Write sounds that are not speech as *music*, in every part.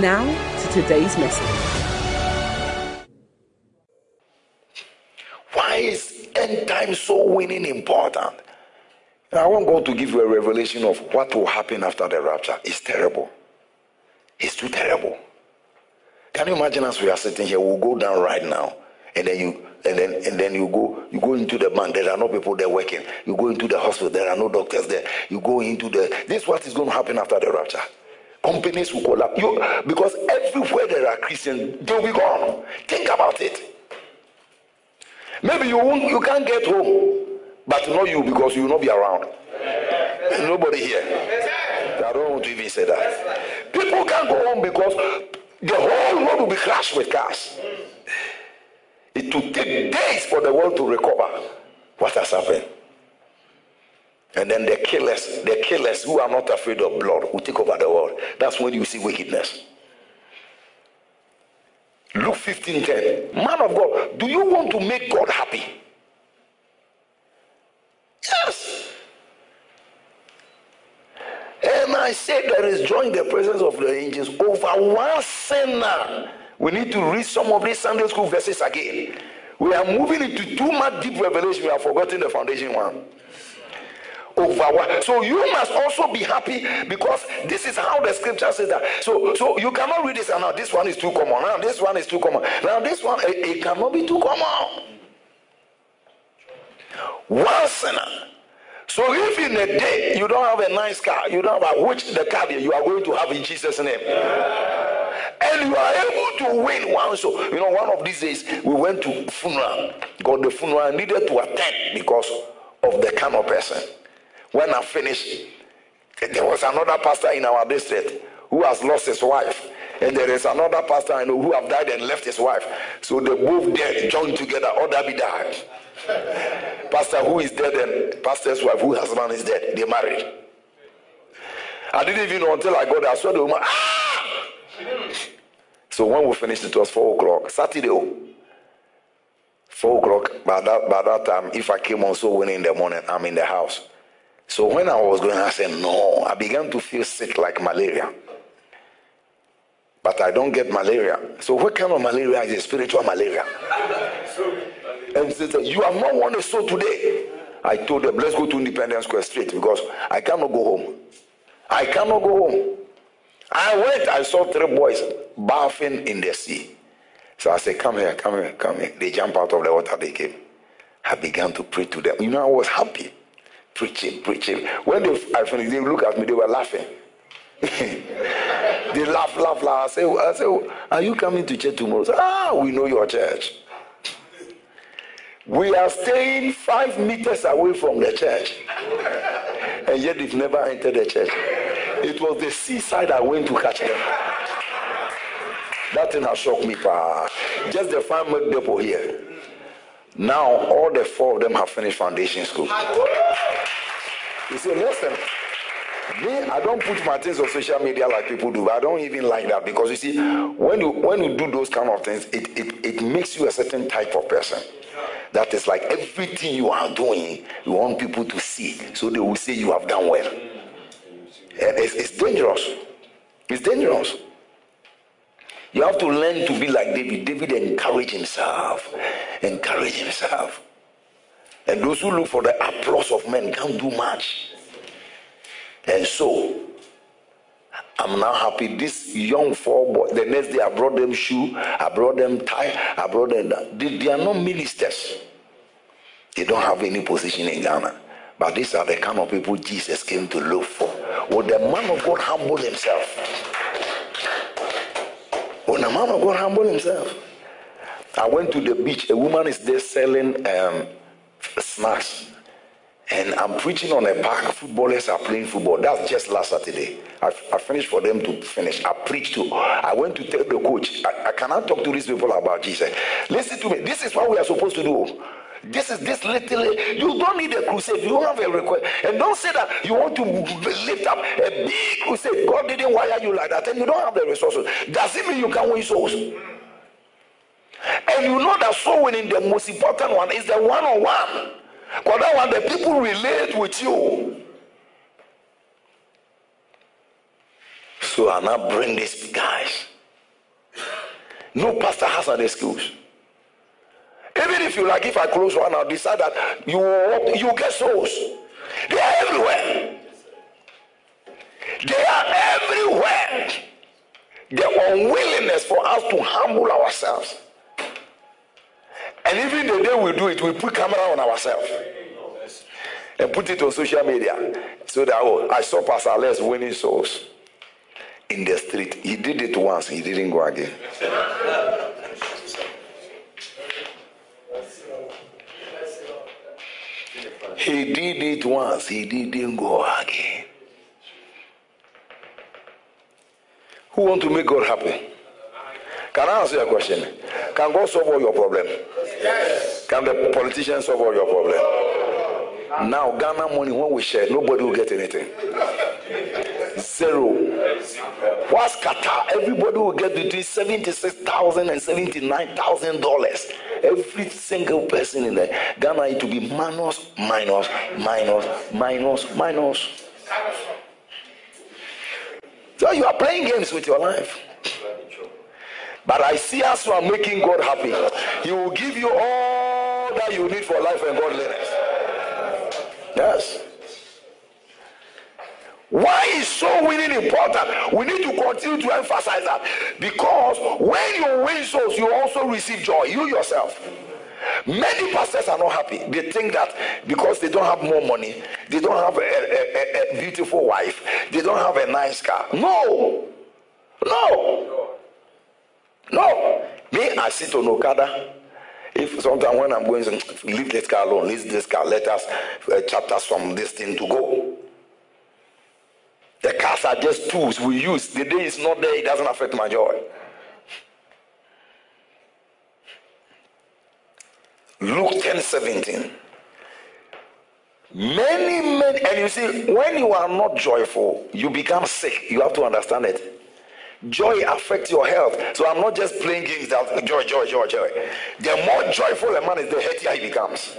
Now to today's message. Why is end time soul winning important? I want God to give you a revelation of what will happen after the rapture. It's terrible. It's too terrible. Can you imagine us we are sitting here, we'll go down right now, and then you and then and then you go you go into the bank, there are no people there working. You go into the hospital, there are no doctors there. You go into the this is what is going to happen after the rapture. Companies will collapse. You, because everywhere there are Christians, they'll be gone. Think about it. Maybe you won't, you can't get home, but not you because you will not be around. Nobody here. I don't want to even say that. People can't go home because the whole world will be crashed with cars. It will take days for the world to recover what has happened. And then the killers, the killers who are not afraid of blood will take over the world. That's when you see wickedness. Luke 15 10. Man of God, do you want to make God happy? Yes. And I said there is joy in the presence of the angels over one sinner. We need to read some of these Sunday school verses again. We are moving into too much deep revelation. We are forgetting the foundation one over So you must also be happy because this is how the scripture says that. So so you cannot read this and now this one is too common. Now this one is too common. Now this one it, it cannot be too common. One sinner. So if in a day you don't have a nice car, you don't have a which the car you are going to have in Jesus' name. And you are able to win one. So you know, one of these days we went to funeral. Got the funeral needed to attend because of the kind of person. When I finished, there was another pastor in our district who has lost his wife. And there is another pastor I know who have died and left his wife. So they both dead, joined together, or that be died. pastor who is dead and pastor's wife whose husband is dead. They married. I didn't even know until I got there. I saw the woman. Ah! So when we finished, it was four o'clock. Saturday. Oh. Four o'clock. By that by that time, if I came on so when in the morning, I'm in the house. So when I was going, I said, no, I began to feel sick like malaria. But I don't get malaria. So what kind of malaria is it? spiritual malaria? and said, you have not won a soul today. I told them, let's go to Independence Square Street because I cannot go home. I cannot go home. I went, I saw three boys bathing in the sea. So I said, come here, come here, come here. They jump out of the water they came. I began to pray to them. You know, I was happy preaching, preaching. When they, I finished, they look at me, they were laughing. *laughs* they laugh, laugh, laugh. I say, I say, are you coming to church tomorrow? Say, ah, we know your church. We are staying five meters away from the church. and yet they've never entered the church. It was the seaside I went to catch them. That thing has shocked me. Pa. Just the minute depot here. Now all the four of them have finished foundation school. You see, listen. Me, I don't put my things on social media like people do. I don't even like that because you see, when you when you do those kind of things, it, it, it makes you a certain type of person. That is like everything you are doing, you want people to see, so they will say you have done well. And it's, it's dangerous. It's dangerous. You have to learn to be like David. David encouraged himself. Encourage himself. And those who look for the applause of men can't do much. And so, I'm now happy. This young four boys, the next day I brought them shoe, I brought them tie, I brought them. They, they are not ministers. They don't have any position in Ghana. But these are the kind of people Jesus came to look for. Will the man of God humble himself? Man of God humble himself? I went to the beach. A woman is there selling um, snacks. and I'm preaching on a park. Footballers are playing football. That's just last Saturday. I, I finished for them to finish. I preached to. I went to tell the coach. I, I cannot talk to these people about Jesus. Listen to me. This is what we are supposed to do. This is this little. You don't need a crusade. You don't have a request, and don't say that you want to lift up a big crusade. God didn't wire you like that, and you don't have the resources. Does it mean you can win souls? And you know that soul winning, the most important one is the one on one. Because that one, the people relate with you. So I now bring these guys. No pastor has an excuse. Even if you like, if I close one, I'll decide that you you get souls. They are everywhere. They are everywhere. The unwillingness for us to humble ourselves. And even the day we do it, we put camera on ourselves and put it on social media. So that oh, I saw Pastor Alex winning souls in the street. He did it once, he didn't go again. He did it once, he didn't go again. Who want to make God happy? Can I answer your question? Can God solve all your problem? Yes. Can the politicians solve all your problem? Now, Ghana money, when we share, nobody will get anything. Zero. What's Qatar? Everybody will get between $76,000 and $79,000. Every single person in there. Ghana, it will be minus, minus, minus, minus, minus. So you are playing games with your life. But I see us you are making God happy, He will give you all that you need for life and godliness. Yes. Why is soul winning important? We need to continue to emphasize that because when you win souls, you also receive joy. You yourself. Many pastors are not happy. They think that because they don't have more money, they don't have a, a, a, a beautiful wife, they don't have a nice car. No. No. No. Me, I sit on Okada. If sometimes when I'm going to leave this car alone, leave this car, let us uh, chapters from this thing to go. The cars are just tools we use. The day is not there, it doesn't affect my joy. Luke 10 17. Many, many, and you see, when you are not joyful, you become sick. You have to understand it. Joy affects your health. So I'm not just playing games that joy, joy, joy, joy. The more joyful a man is, the healthier he becomes.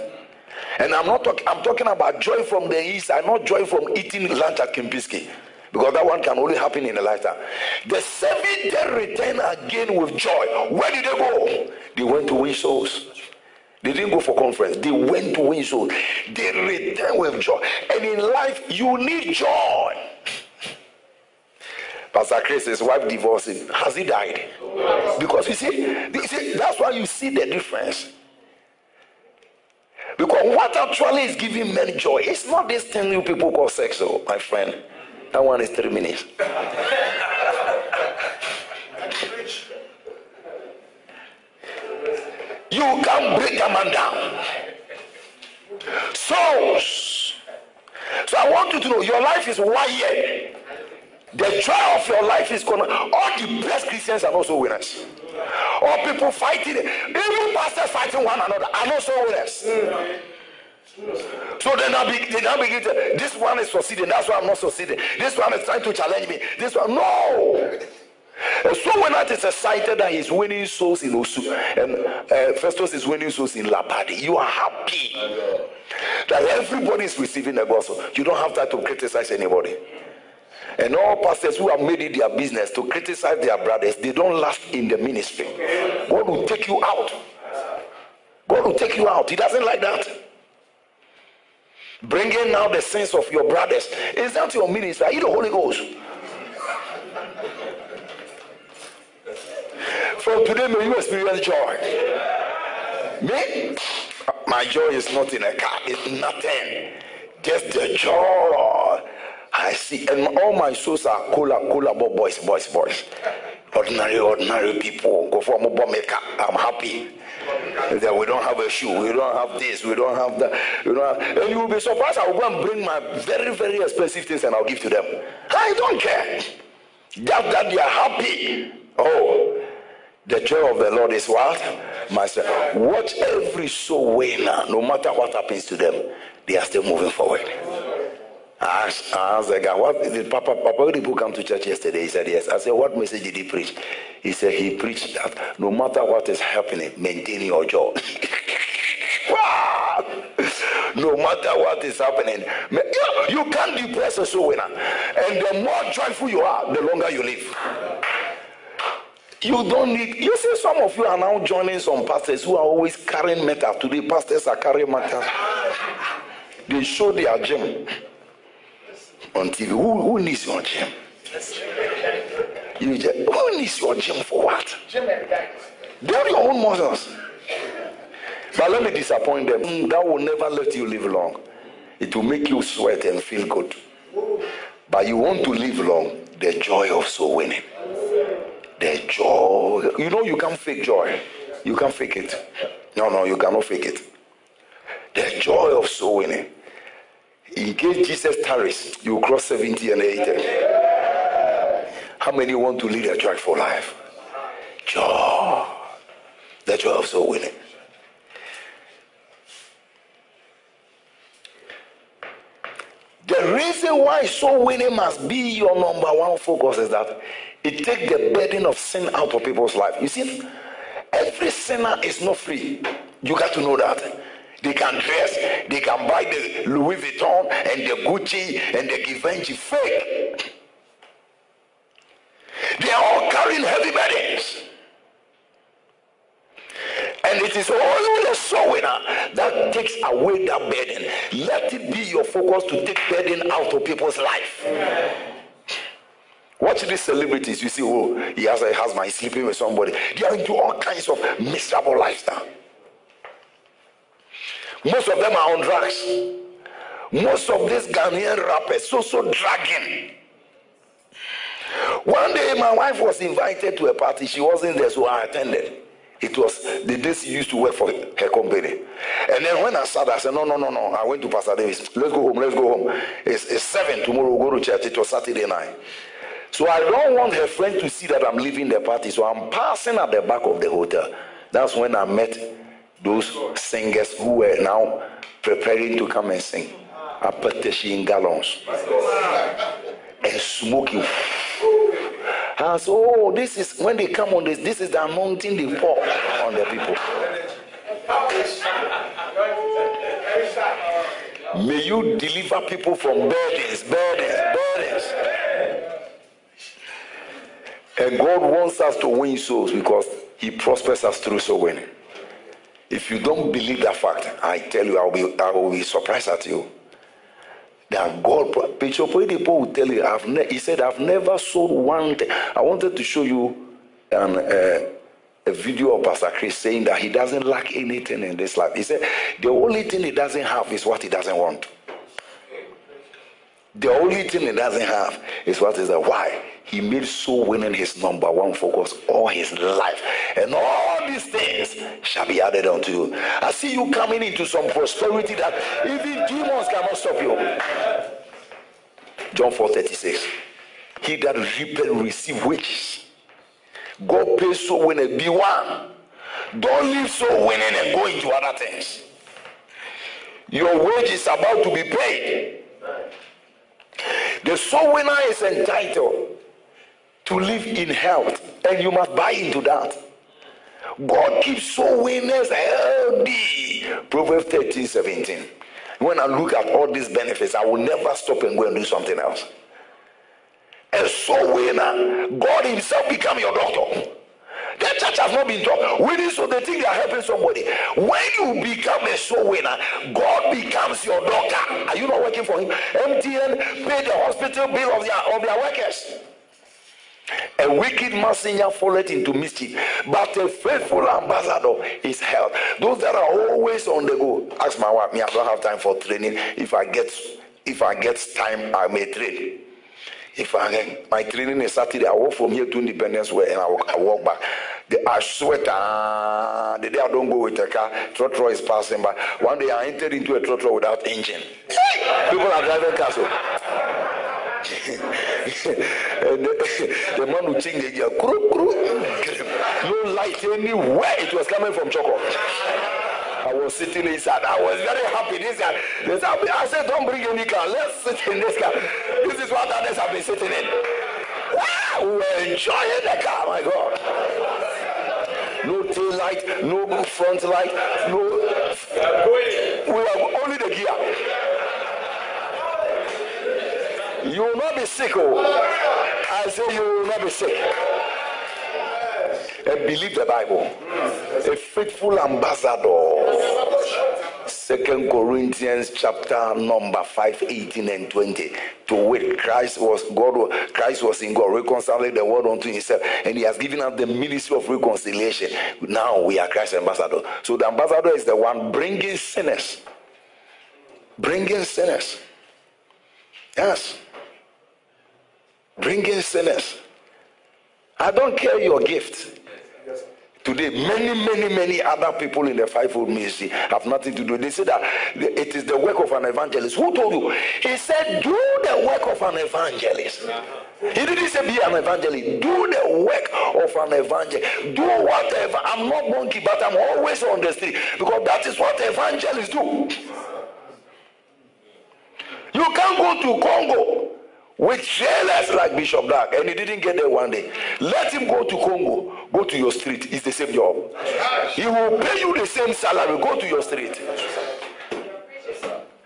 And I'm not talking. I'm talking about joy from the east. I'm not joy from eating lunch at Kempinski. Because that one can only happen in a lifetime. The seven day return again with joy. Where did they go? They went to win souls. They didn't go for conference. They went to win souls. They returned with joy. And in life, you need joy. Pastor Chris, his wife divorced him. Has he died? Because you see, you see, that's why you see the difference. Because what actually is giving men joy, it's not this thing you people call sex, oh, my friend. That one is three minutes. you can break a man down. Souls. So I want you to know your life is wired the joy of your life is gonna. All the best Christians are also winners. All people fighting, even pastors fighting one another are also winners. So be, they now begin to. This one is succeeding. That's why I'm not succeeding. This one is trying to challenge me. This one, no. So when that is excited that he's winning souls in Osu and uh, Festus is winning souls in Lapadi, you are happy that everybody is receiving the gospel. You don't have time to criticize anybody. And all pastors who have made it their business to criticize their brothers, they don't last in the ministry. God will take you out. God will take you out. He doesn't like that. Bringing out the sins of your brothers. Is that your ministry? Are you the Holy Ghost? From today, may you experience joy. Me? My joy is not in a car, it's nothing. Just the joy I see, and all my souls are cola, cola, boys, boys, boys. Ordinary, ordinary people. Go for mobile maker. I'm happy. That we don't have a shoe, we don't have this, we don't have that, we don't have, and you will be surprised. I will go and bring my very, very expensive things and I'll give to them. I don't care. Just that they are happy. Oh, the joy of the Lord is what? Myself. Watch every soul winner, no matter what happens to them, they are still moving forward. I asked, I asked the guy, what did Papa, Papa Ribu come to church yesterday? He said, yes. I said, what message did he preach? He said, he preached that no matter what is happening, maintain your joy. *laughs* no matter what is happening, you can't depress a soul winner. And the more joyful you are, the longer you live. You don't need, you see, some of you are now joining some pastors who are always carrying metal. Today, pastors are carrying metal. They show their gym on TV. Who, who needs your gym? You just, who needs your gym for what? Do your own muscles. But let me disappoint them. That will never let you live long. It will make you sweat and feel good. But you want to live long, the joy of soul winning. The joy. You know, you can't fake joy. You can't fake it. No, no, you cannot fake it. The joy of soul winning. In case Jesus tarries, you cross 70 and 80. How many want to lead a joyful life? Joy. The joy of soul winning. The reason why soul winning must be your number one focus is that it takes the burden of sin out of people's life. You see, every sinner is not free. You got to know that. They can dress, they can buy the Louis Vuitton and the Gucci and the Givenchy fake. They are all carrying heavy burdens. And it is only the soul winner that takes away that burden. Let it be your focus to take burden out of people's life. Watch these celebrities. You see, oh, he has a husband, he's sleeping with somebody. They are into all kinds of miserable lifestyle. Most of them are on drugs. Most of these Ghanaian rappers so so dragging. One day my wife was invited to a party. She wasn't there, so I attended. It was the day she used to work for her company. And then when I sat, I said, No, no, no, no. I went to Pastor Davis. Let's go home, let's go home. It's, it's seven. Tomorrow we'll go to church. It was Saturday night. So I don't want her friend to see that I'm leaving the party. So I'm passing at the back of the hotel. That's when I met those singers who were now preparing to come and sing. Apateshing gallons and smoking. And so, oh, this is when they come on this, this is the anointing they pour on the people. May you deliver people from burdens, burdens, burdens. And God wants us to win souls because He prospers us through soul winning. If you don't believe that fact, I tell you, I will be, I will be surprised at you. That God, Bishop Oyedepo will tell you, I've ne- he said, I've never sold one thing. I wanted to show you an, uh, a video of Pastor Chris saying that he doesn't lack anything in this life. He said, the only thing he doesn't have is what he doesn't want. The only thing he doesn't have is what is that? Why? He made soul winning his number one focus all his life. And all these things shall be added unto you. I see you coming into some prosperity that even demons cannot stop you. John 4 36. He that reap and receive wages. God pays soul winning. Be one. Don't leave soul winning and go into other things. Your wage is about to be paid. The soul winner is entitled to live in health, and you must buy into that. God keeps soul winners healthy. Proverbs 13 17. When I look at all these benefits, I will never stop and go and do something else. A soul winner, God Himself become your doctor. The church has not been taught. Winning so they think they are helping somebody. When you become a soul winner, God becomes your doctor. Are you not working for him? MTN pay the hospital bill of their, of their workers. A wicked messenger falleth into mischief, but a faithful ambassador is held. Those that are always on the go. Ask my wife, me, I don't have time for training. If I get if I get time, I may train. If I my training is Saturday, I walk from here to Independence Way and I walk, I walk back. The, I sweat. Uh, the day I don't go with a car, trotro is passing by. One day I entered into a trotro without engine. People are driving cars. *laughs* And the, the man who changed the gear, no light anywhere. It was coming from Choco. I was sitting inside. I was very happy. This guy, this, I said, don't bring any car. Let's sit in this car. This is what others have been sitting in. Ah, we were enjoying the car, my God. No tail light, no front light, no. We have only the gear. You will not be sick, oh. I say you will not be sick. And believe the Bible. A faithful ambassador. Second Corinthians chapter number 5, 18 and 20. To wit, Christ was God, Christ was in God, reconciling the world unto himself, and he has given us the ministry of reconciliation. Now we are Christ's ambassador. So the ambassador is the one bringing sinners. Bringing sinners. Yes. Bringing sinners. I don't care your gift. Today, many, many, many other people in the fivefold ministry have nothing to do. They say that it is the work of an evangelist. Who told you? He said, Do the work of an evangelist. He didn't say be an evangelist. Do the work of an evangelist. Do whatever. I'm not monkey, but I'm always on the street because that is what evangelists do. You can't go to Congo with trailers like Bishop Dag, and he didn't get there one day. Let him go to Congo, go to your street. It's the same job. He will pay you the same salary. Go to your street.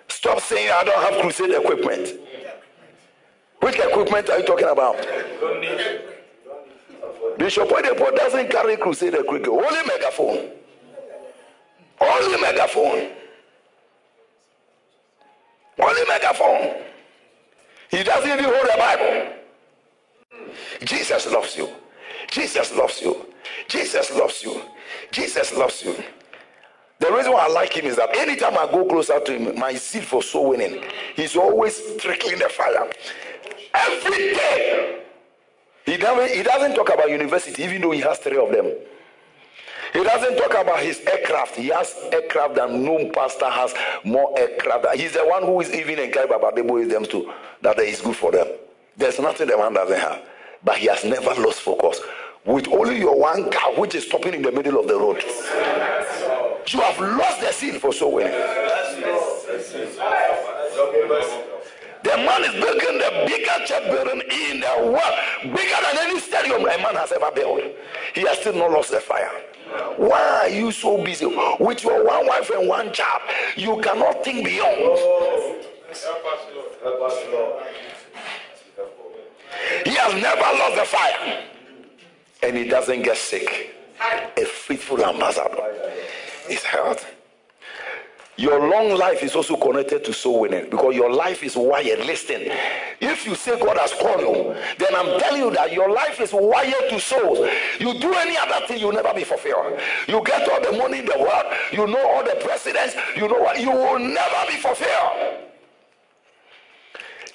Stop saying I don't have crusade equipment. Which equipment are you talking about? Bishop Oyedepo doesn't carry crusade equipment. Only megaphone. Only megaphone. Only megaphone. He doesn't even hold the Bible. Jesus loves you. Jesus loves you. Jesus loves you. Jesus loves you. The reason why I like him is that anytime I go closer to him, my zeal for soul winning, he's always trickling the fire. Every day. He doesn't, he doesn't talk about university, even though he has three of them. He doesn't talk about his aircraft. He has aircraft that no pastor has more aircraft. He's the one who is even encouraged the boys them too, that is good for them. There's nothing the man doesn't have. But he has never lost focus. With only your one car which is stopping in the middle of the road. You have lost the seal for so winning. The man is building the biggest church building in the world, bigger than any stadium a man has ever built. He has still not lost the fire. Why are you so busy with your one wife and one child? You cannot think beyond. He has never lost the fire and he doesn't get sick. A faithful ambassador is health. Your long life is also connected to soul winning because your life is wired. Listen, if you say God has called you, then I'm telling you that your life is wired to souls. You do any other thing, you'll never be fulfilled. You get all the money in the world, you know all the presidents, you know what, you will never be fulfilled.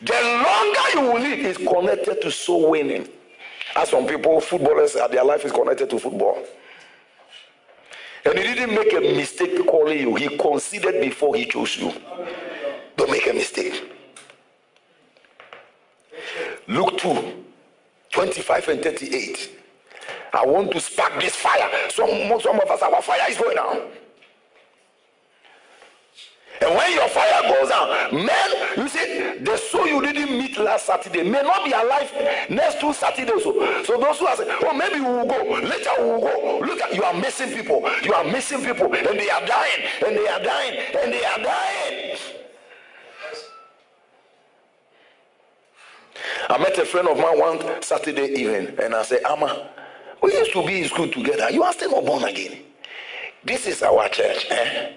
The longer you will live is connected to soul winning. As some people, footballers, their life is connected to football. And he didn't make a mistake calling you. He considered before he chose you. Don't make a mistake. Luke 2, 25 and 38. I want to spark this fire. Some, some of us, our fire is going out. And when your fire goes out, men, you see, the soul you didn't meet last Saturday may not be alive next two Saturdays. So, so those who are saying, oh, maybe we will go, later we will go. Look at you are missing people. You are missing people, and they are dying, and they are dying, and they are dying. I met a friend of mine one Saturday evening, and I said, Amma, we used to be in school together. You are still not born again. This is our church. Eh?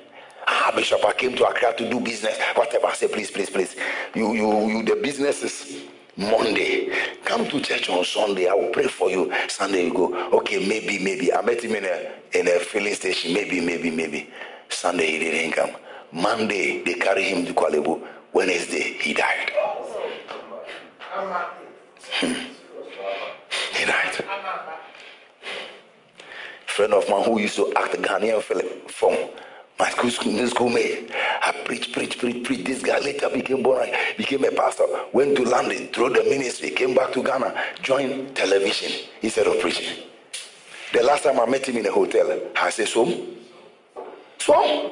Ah, Bishop, I came to Accra to do business. Whatever. I say, please, please, please. You, you, you. The business is Monday. Come to church on Sunday. I will pray for you. Sunday you go. Okay, maybe, maybe. I met him in a in a filling station. Maybe, maybe, maybe. Sunday he didn't come. Monday they carry him to Korle Wednesday he died. Hmm. He died. friend of mine who used to act Ghanaian film my school, school, schoolmate. I preach, preach, preach, preach. This guy later became born, became a pastor, went to London, through the ministry, came back to Ghana, joined television instead of preaching. The last time I met him in a hotel, I said, Swam? Swam?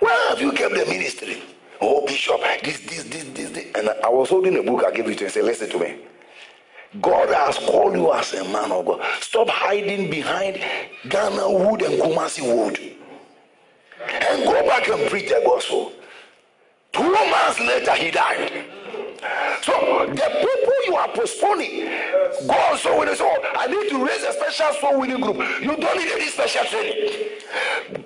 Where have you kept the ministry? Oh, Bishop, this, this, this, this, this. And I was holding a book, I gave it to him and said, Listen to me. God has called you as a man of God. Stop hiding behind Ghana wood and Kumasi wood. And go back and preach the gospel. Two months later, he died. So the people you are postponing, God so they say, oh, I need to raise a special soul winning group. You don't need any special training.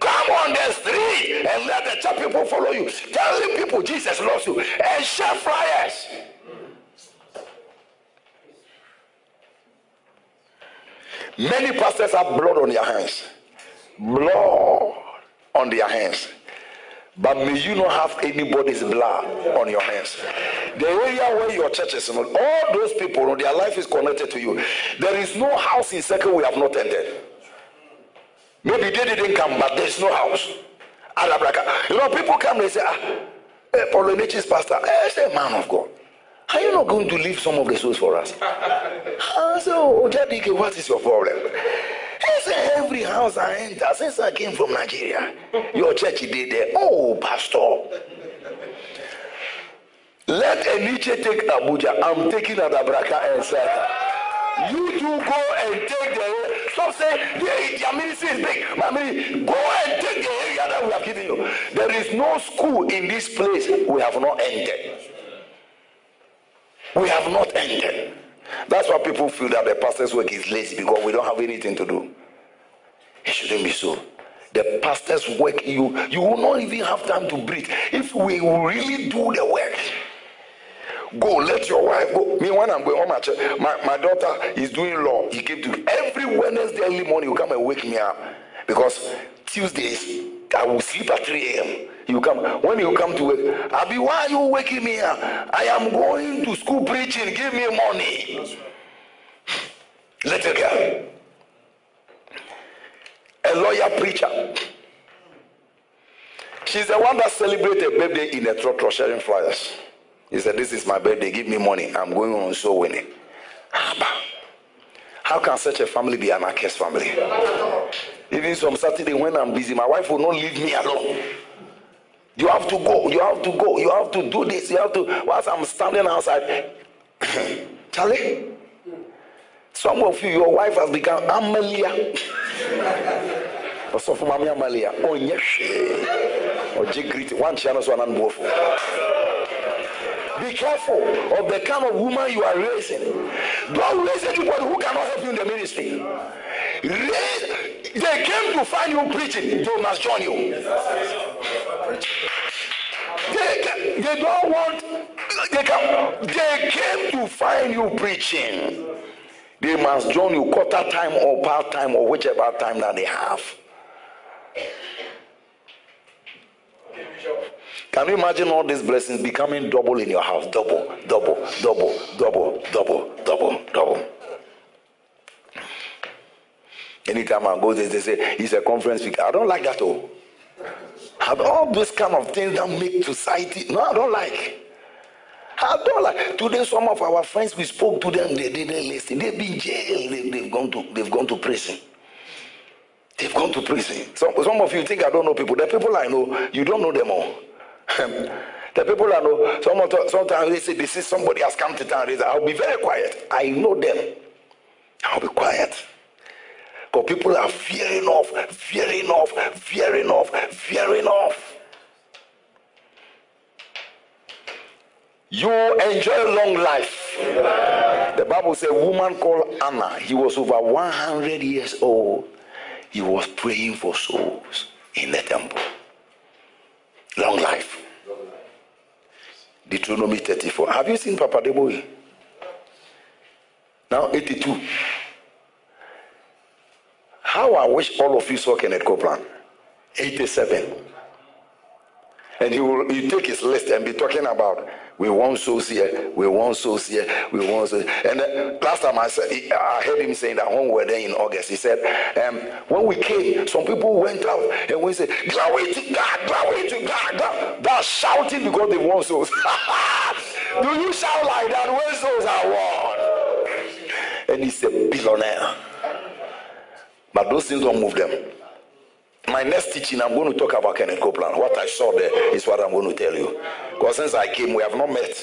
Come on the street and let the church people follow you. Tell people Jesus loves you and share flyers. Many pastors have blood on their hands. Blood on their hands. But may you not have anybody's blood on your hands. The area where your church is, all those people, their life is connected to you. There is no house in second we have not entered. Maybe they didn't come, but there's no house. You know, people come and say, ah, hey, Paul pastor, hey, a man of God. Are you not going to leave some of the souls for us? *laughs* I said, Oh, Jadike, what is your problem? He Every house I enter since I came from Nigeria, your church did there. Oh, Pastor. Let Eniche take Abuja. I'm taking Adabraka and Sata. You two go and take the stop saying yeah, their ministry is big. My go and take the area that we have given you. There is no school in this place we have not entered. We have not ended. That's why people feel that the pastor's work is lazy because we don't have anything to do. It shouldn't be so. The pastor's work, you you will not even have time to breathe. If we really do the work, go let your wife go. Me when I'm going home, my, my daughter is doing law. He came to me every Wednesday early morning. You come and wake me up because Tuesdays I will sleep at 3 a.m. You come when you come to work. Abi, why are you waking me up? I am going to school preaching. Give me money. Little girl. A lawyer preacher. She's the one that celebrated birthday in the trotro sharing flyers. He said, This is my birthday, give me money. I'm going on so winning. How can such a family be an Akes family? Even some Saturday when I'm busy, my wife will not leave me alone. You have to go. You have to go. You have to do this. You have to. Whilst I'm standing outside, *coughs* Charlie, some of you, your wife has become Amelia. Ɔsɔfo maame amalia ɔnyɛ hwee ɔgye greet wankyea no so ananboɔfo be careful of the kind of woman you are raising. Don't raise anybody who cannot help you in the ministry. Raise they came to find you preaching. They must join you. They, they don't want, they, can, they came to find you preaching. They must join you quarter time or part time or whichever time that they have. Can you imagine all these blessings becoming double in your house? Double, double, double, double, double, double, double. Anytime I go there, they say he's a conference speaker. I don't like that. Oh. And all those kind of things that make society. No, I don't like. Like. Today, some of our friends we spoke to them, they didn't listen. They've been jailed. They, they've gone to they've gone to prison. They've gone to prison. Some some of you think I don't know people. The people I know, you don't know them all. the people I know, some of sometimes they say this is somebody has come to town. They say, I'll be very quiet. I know them. I'll be quiet. Because people are fearing off, fearing off, fearing off, fearing off. You enjoy long life. The Bible says, a woman called Anna, he was over 100 years old. He was praying for souls in the temple. Long life. Deuteronomy 34. Have you seen Papa Deboe? Now 82. How I wish all of you saw Kenneth Copeland. 87. And he will he take his list and be talking about we want souls here, we want souls here, we want souls. And then last time I said, I heard him saying that when we were there in August, he said, um, when we came, some people went out and we said, glory to God, glory to God. God. That's shouting because they want souls. *laughs* Do you shout like that when souls are won? And he's a billionaire. But those things don't move them. My next teaching, I'm going to talk about Kenneth Copeland. What I saw there is what I'm going to tell you. Because since I came, we have not met.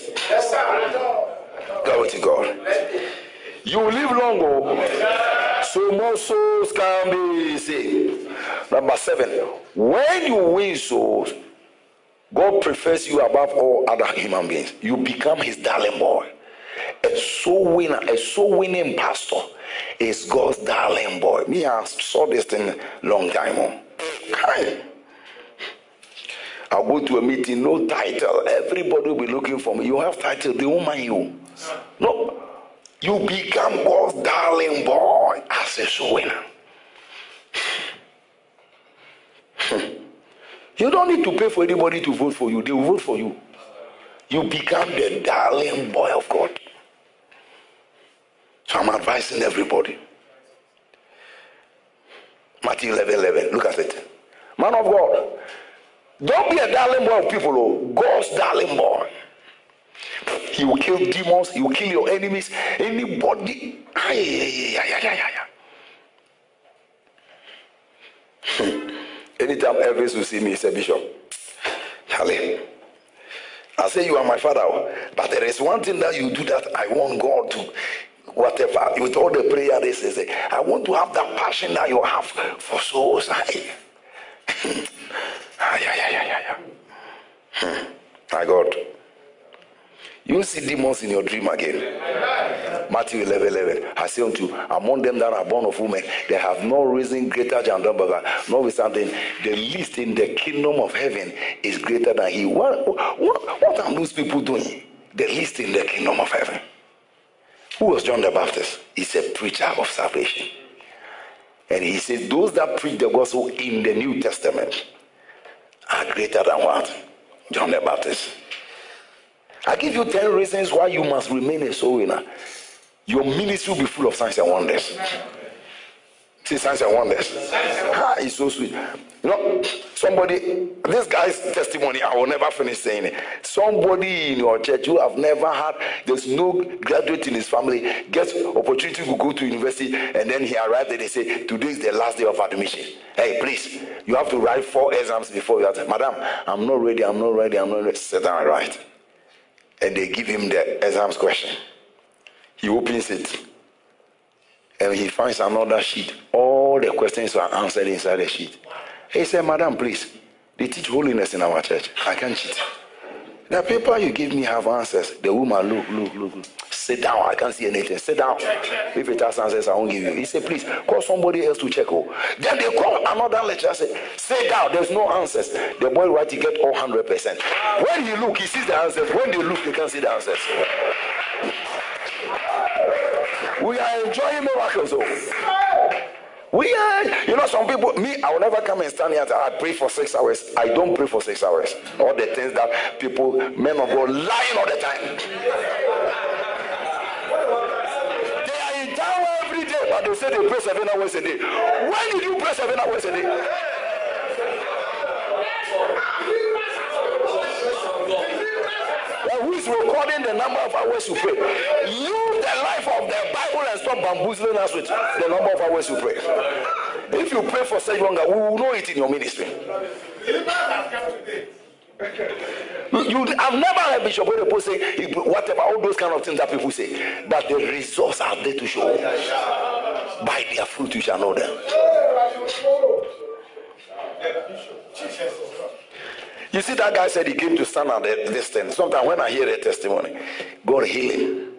Glory to God. You live long, oh, so more souls can be saved. Number seven, when you win souls, God prefers you above all other human beings. You become his darling boy. A soul winner, a soul winning pastor is God's darling boy. Me, I saw this thing long time ago. I'll go to a meeting, no title. Everybody will be looking for me. You have title, they won't mind you. No. You become God's darling boy as a soul winner. *laughs* you don't need to pay for anybody to vote for you. They will vote for you. You become the darling boy of God. So I'm advising everybody. Matthew 11 11. Look at it. Man of God, don't be a darling boy of people, oh. God's darling boy. He will kill demons, he will kill your enemies, anybody. *laughs* Anytime Elvis will see me, he say, Bishop, Charlie, I say you are my father, oh. but there is one thing that you do that I want God to whatever, with all the prayer they say, I want to have that passion that you have for souls. Ah, yeah, yeah, yeah, yeah. Hmm. My God. You see demons in your dream again. Matthew 11 11. I say unto you, among them that are born of women, they have no reason greater than them, but notwithstanding, the least in the kingdom of heaven is greater than he. What, what, what are those people doing? The least in the kingdom of heaven. Who was John the Baptist? He's a preacher of salvation. And he says, Those that preach the gospel in the New Testament are greater than what? John the Baptist. I give you 10 reasons why you must remain a soul winner. Your ministry will be full of signs and wonders. See signs and wonders. Ah, it's so sweet. You know, somebody, this guy's testimony, I will never finish saying it. Somebody in your church who have never had, there's no graduate in his family, gets opportunity to go to university, and then he arrived and they say, Today is the last day of admission. Hey, please, you have to write four exams before you have Madam, I'm not ready, I'm not ready, I'm not ready. Sit down and write. And they give him the exams question. He opens it and he finds another sheet. All the questions are answered inside the sheet. He said, Madam, please, they teach holiness in our church. I can't cheat. The paper you give me have answers. The woman, look, look, look, look. Sit down. I can't see anything. Sit down. If it has answers, I won't give you. He said, please, call somebody else to check. Oh. Then they call another lecturer. Say, sit down. There's no answers. The boy right, he get all 100%. When he look, he sees the answers. When they look, they can't see the answers. We are enjoying miracles. Oh. We are, you know, some people, me, I will never come and stand here and I pray for six hours. I don't pray for six hours. All the things that people, men of God, lying all the time. They are in town every day, but they say they pray seven hours a day. When did you pray seven hours a day? who is recording the number of hours you pray. Use the life of the Bible and stop bamboozling us with the number of hours you pray. If you pray for such longer, we will know it in your ministry. You, I've never heard Bishop Oyedepo say whatever all those kind of things that people say, but the results are there to show. By their fruit you shall know them. You see, that guy said he came to stand at this thing. Sometimes when I hear the testimony, God heal him.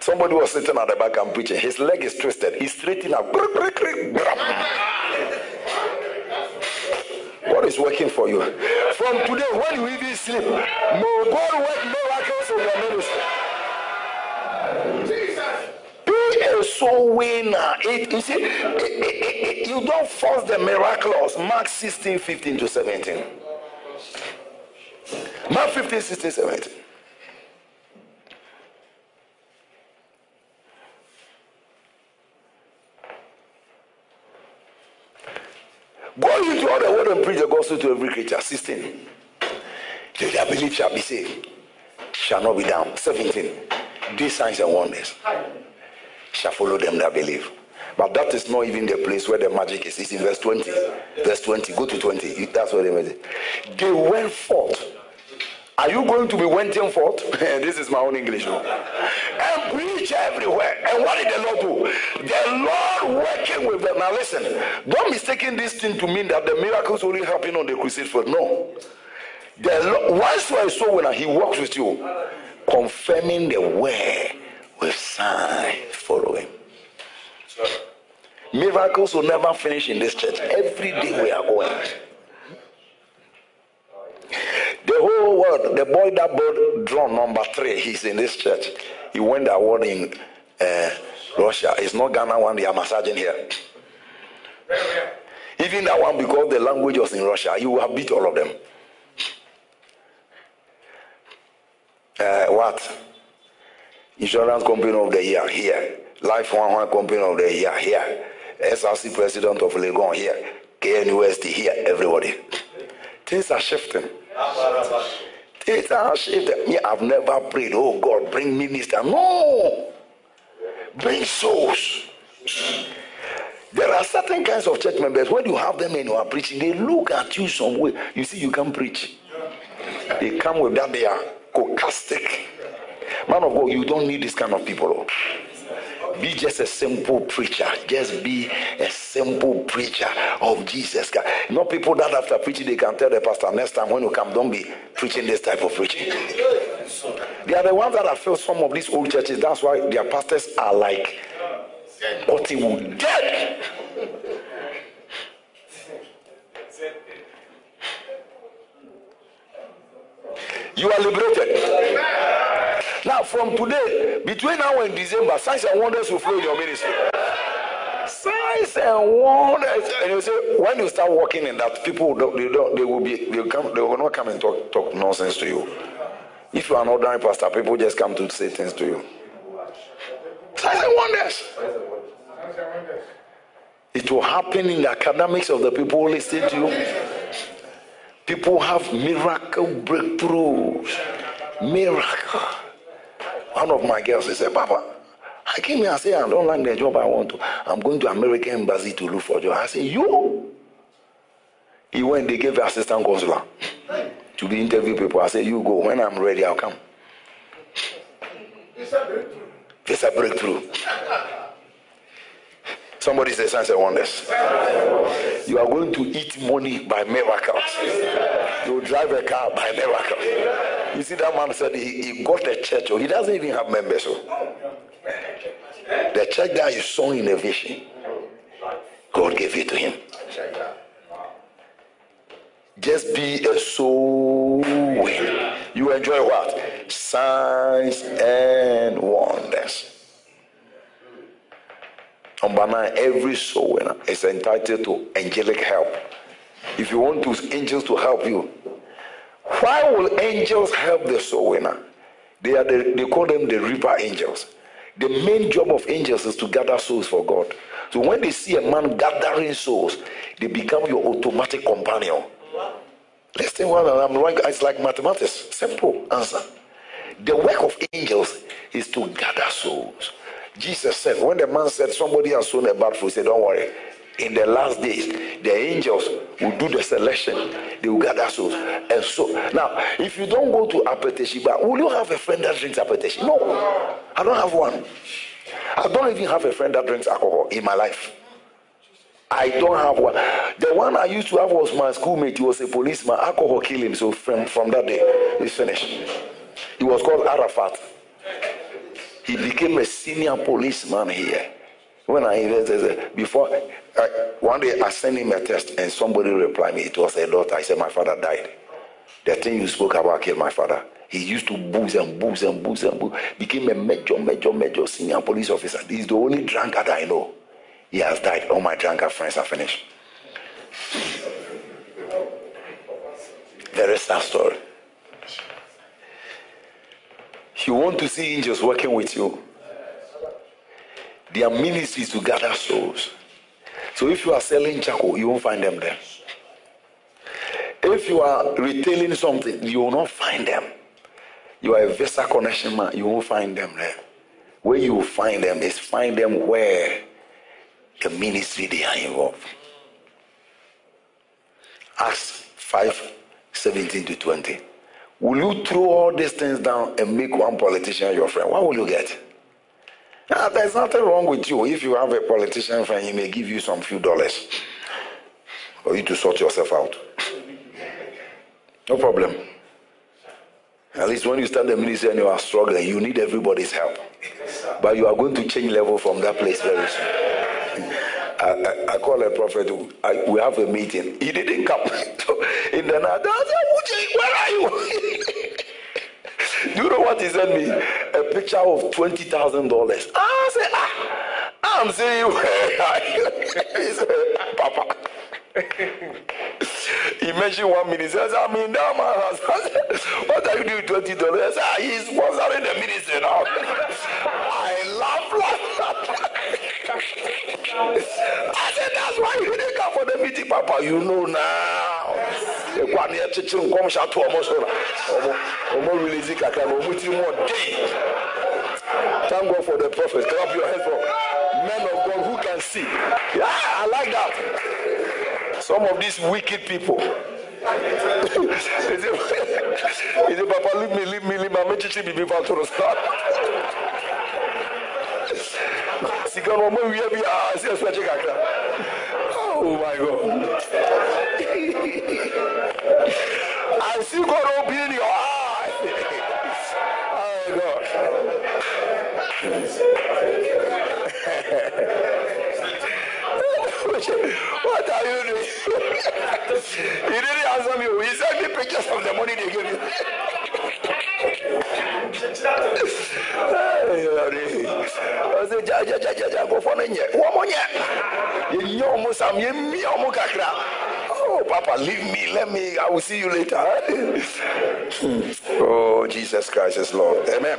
Somebody was sitting at the back and preaching. His leg is twisted. He's straightened up. God is working for you. From today, when you even sleep, may God work miracles in your ministry. Be a soul winner. It, you see, it, it, you don't force the miraculous. Mark 16, 15 to 17. Mark 15, 16, 17. Go into all the world and preach the gospel to every creature. 16. They that believe shall be saved, shall not be down. 17. These signs and wonders shall follow them that believe. But that is not even the place where the magic is. It's in verse 20. Verse 20. Go to 20. That's what they meant. They went forth. Are you going to be waiting forth? *laughs* this is my own English. No? And preach everywhere. And what did the Lord do? The Lord working with them. Now listen, don't mistaking this thing to mean that the miracles only happen on the crusade field. No. The Lord, once you are so winner, he works with you, confirming the word with signs following. Miracles will never finish in this church. Every day we are going. The whole world, the boy that brought drawn number three, he's in this church. He won the award in uh, Russia. It's not Ghana one, they are massaging here. Even that one, because the language was in Russia, you have beat all of them. Uh, what? Insurance company of the year here. Life one one company of the year here. SRC president of Legon here. KNUST here. Everybody. Things are shifting. Things are shifting. Me, I've never prayed, oh God, bring minister. No. Bring souls. There are certain kinds of church members, when you have them and you are preaching, they look at you some way. You see, you can preach. They come with that, they are sarcastic. Man of God, you don't need this kind of people. Be just a simple preacher. Just be a simple preacher of Jesus. Not people that after preaching they can tell the pastor next time when you come, don't be preaching this type of preaching. They are the ones that have filled some of these old churches. That's why their pastors are like Hollywood dead. You are liberated. Now, from today, between now and December, signs and wonders will flow in your ministry. Signs and wonders. And you say, when you start working in that, people don't, they don't, they will be, they will come, they will not come and talk, talk nonsense to you. If you are an ordinary pastor, people just come to say things to you. Signs and wonders. It will happen in the academics of the people listening to you. People have miracle breakthroughs. Miracle. One of my girls, they said, Papa, I came here and said, I don't like the job I want to. I'm going to American embassy to look for a job. I said, You? He went, they gave assistant consular to be interview people. I said, You go. When I'm ready, I'll come. It's a breakthrough. It's a breakthrough. Somebody says signs and wonders. You are going to eat money by miracles. You drive a car by miracle. You see, that man said he, he got a church, or he doesn't even have members. So. The church that you saw in a vision, God gave it to him. Just be a soul winner. You enjoy what? Signs and wonders. Number nine, every soul winner is entitled to angelic help. If you want those angels to help you, why will angels help the soul winner? They are the, they call them the reaper angels. The main job of angels is to gather souls for God. So when they see a man gathering souls, they become your automatic companion. Listen, well, I'm right. It's like mathematics. Simple answer. The work of angels is to gather souls. Jesus said, when the man said somebody has sown a bad fruit, he said, Don't worry. In the last days, the angels will do the selection. They will gather souls. And so, now, if you don't go to Apeteshiba, will you have a friend that drinks Apeteshi? No. I don't have one. I don't even have a friend that drinks alcohol in my life. I don't have one. The one I used to have was my schoolmate. He was a policeman. Alcohol killed him. So from, from that day, it's finished. He was called Arafat. He became a senior policeman here. When I before one day I sent him a text and somebody replied me. It was a daughter. I said my father died. The thing you spoke about killed my father. He used to booze and booze and booze and booze. Became a major, major, major senior police officer. He's the only drunkard I know. He has died. All my drunkard friends are finished. Very sad story. You want to see angels working with you. Their ministry is to gather souls. So if you are selling charcoal, you won't find them there. If you are retailing something, you will not find them. You are a visa connection man, you won't find them there. Where you will find them is find them where the ministry they are involved. Acts 5 17 to 20. Will you throw all these things down and make one politician your friend? What will you get? Now, there's nothing wrong with you. If you have a politician friend, he may give you some few dollars for you to sort yourself out. No problem. At least when you start the ministry and you are struggling, you need everybody's help. But you are going to change level from that place very soon. I, I, I call a prophet. I, we have a meeting. He didn't come. *laughs* in the night, I said, where are you? *laughs* Do you know what he sent me? A picture of twenty thousand dollars. I said, ah, I'm saying, you? *laughs* he said, Papa. he mentioned one minute. He says, I'm in that man has. what are you doing twenty dollars? Ah, he's sponsoring the ministry now. *laughs* I laugh, laugh. *laughs* I said, that's why you didn't come for the meeting, Papa. You know now. Ekwa ne ɛkyekyere nkɔm hyɛ ato ɔmo so na ɔmo ɔmo release kakra na ɔmo ti mu ɔden thank God for the prophet clap your hands for men of God who can see yeah I like that some of these wicked people he say papa leave me leave me leave me ame kyekye bibi fa to no sa sika na ɔmo ewia bi a ɛsɛ ɛkye kakra oh my God. I see God open your eyes. Oh God. what are you doing? he didn't answer me. He sent me pictures of the money they gave you. ɔsɛ gyagyagyagyagya nkɔfoɔ no nyɛ wɔ mo nyɛ yɛnyɛ ɔmo sam yɛmmia ɔmo kakra Oh, Papa, leave me. Let me. I will see you later. *laughs* oh, Jesus Christ is Lord. Amen.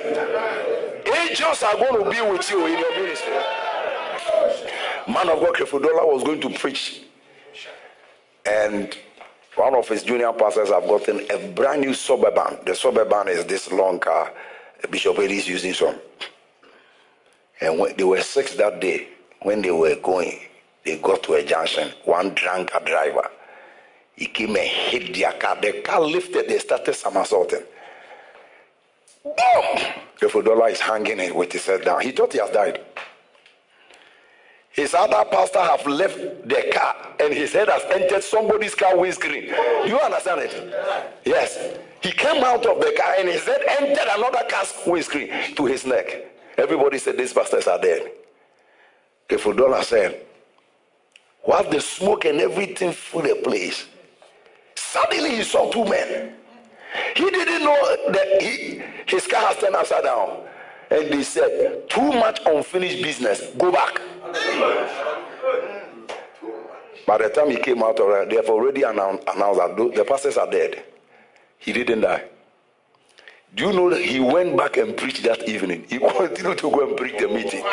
Angels are going to be with you in your ministry. Man of God, Kefudola was going to preach, and one of his junior pastors have gotten a brand new suburban. The suburban is this long car Bishop Eddie is using some. And when they were six that day, when they were going, they got to a junction. One drunk driver he came and hit their car. The car lifted, they started somersaulting. Boom! Kefudola is hanging with his head down. He thought he has died. His other pastor have left the car and his head has entered somebody's car windscreen. You understand it? Yes. He came out of the car and his head entered another car's windscreen to his neck. Everybody said these pastors are dead. Kefudola said, while the smoke and everything filled the place, Suddenly he saw two men. He didn't know that he, his car has turned upside down. And they said, Too much unfinished business. Go back. By the time he came out they have already announced, that the pastors are dead. He didn't die. Do you know that he went back and preached that evening? He *laughs* continued to go and preach the meeting.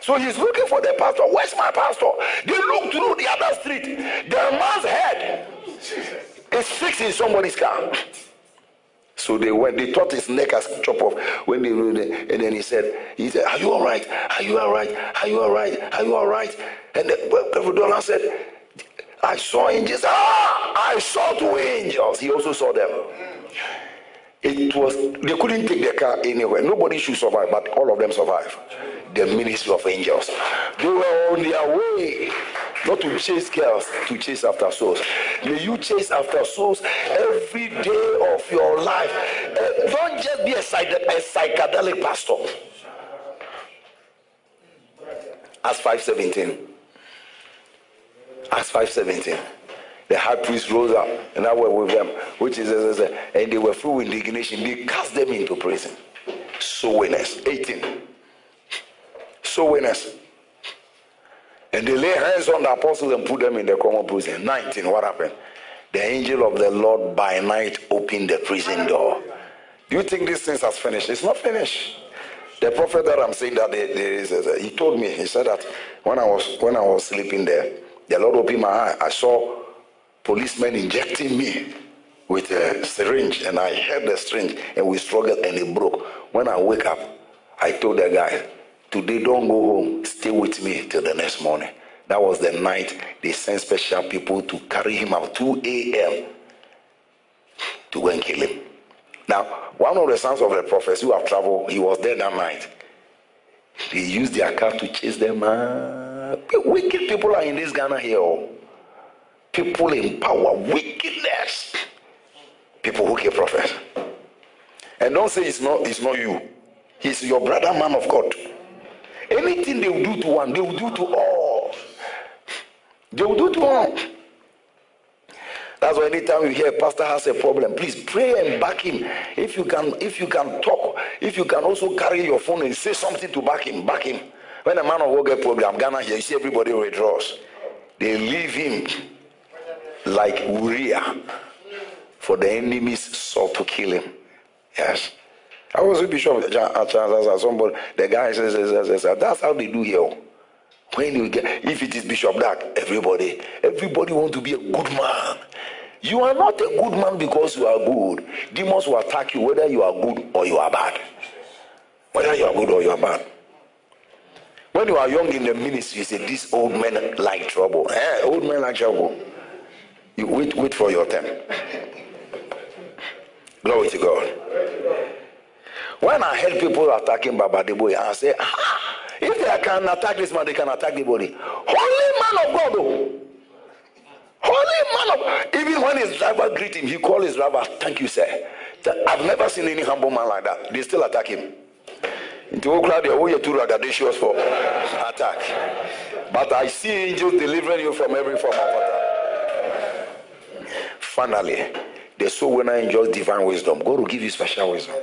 So he's looking for the pastor. Where's my pastor? They look through the other street. The man's head is fixed in somebody's car. So they went, they thought his neck has chopped off when they and then he said, he said, Are you all right? Are you all right? Are you all right? Are you all right? And the Prophet said, I saw angels. Ah, I saw two angels. He also saw them. It was they couldn't take the car anywhere. Nobody should survive, but all of them survived. The ministry of angels. They were on their way not to chase girls, to chase after souls. May you chase after souls every day of your life. Uh, don't just be a, psych- a psychedelic pastor. Acts 517. Acts 517. The high priest rose up and I were with them, which is, and they were full with indignation. They cast them into prison. Soul winners. 18. Soul winners. And they lay hands on the apostles and put them in the common prison. 19, what happened? The angel of the Lord by night opened the prison door. Do you think these things has finished? It's not finished. The prophet that I'm saying that there is, he told me. He said that when I was when I was sleeping there, the Lord opened my eye. I saw policemen injecting me with a syringe, and I held the syringe, and we struggled, and it broke. When I wake up, I told the guy, "Today, don't go home. Stay with me till the next morning." That was the night they sent special people to carry him out 2 a.m. to go and kill him. Now, one of the sons of the prophets who have traveled, he was there that night. He used their car to chase them. Uh, wicked people are in this Ghana here. People in power, wickedness. People who kill prophets. And don't say it's not, it's not you. He's your brother, man of God. Anything they will do to one, they will do to all. They will do to all. That's why anytime you hear a pastor has a problem, please pray and back him. If you can, if you can talk, if you can also carry your phone and say something to back him, back him. When a man of God get problem, Ghana here, you see everybody withdraws. They leave him like Uriah for the enemies sought to kill him. Yes. I was with Bishop somebody. The guy says, says, says, says, that's how they do here. When you get, if it is Bishop Dark, everybody, everybody want to be a good man. You are not a good man because you are good. Demons will attack you whether you are good or you are bad. Whether you are good or you are bad. When you are young in the ministry, you say, This old men like trouble. Eh, old men like trouble. You wait, wait for your turn. Glory to God. When I heard people attacking Baba Deboye, I say, ah, if they can attack this man, they can attack the body. Holy man of God, though. Holy man of even when his driver greet him, he call his driver, thank you, sir. I've never seen any humble man like that. They still attack him. Into Oklahoma, they are too audacious for attack. But I see angels delivering you from every form of attack. Finally, the soul winner enjoys divine wisdom. God will give you special wisdom.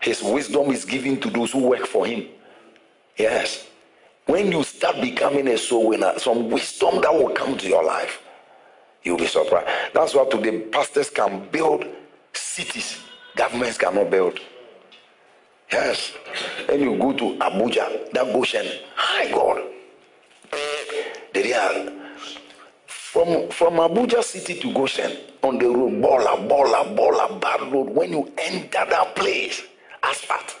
His wisdom is given to those who work for him. Yes. When you start becoming a soul winner, some wisdom that will come to your life, you'll be surprised. That's why today pastors can build cities, governments cannot build. Yes. When you go to Abuja, that Goshen, hi God. They are from from Abuja city to Goshen on the road, baller, baller, baller, bad road. When you enter that place, asphalt.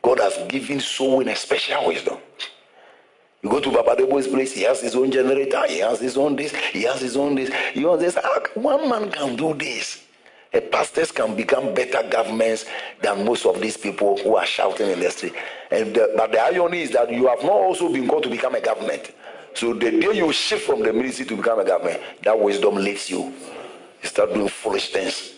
God has given sowing a special wisdom. You go to Papa Adeboye's place, he has his own generator, he has his own this, he has his own this. You know, this ah, one man can do this. A pastors can become better governments than most of these people who are shouting in the street. And the, but the irony is that you have not also been called to become a government. So the day you shift from the ministry to become a government, that wisdom leaves you. You start doing foolish things.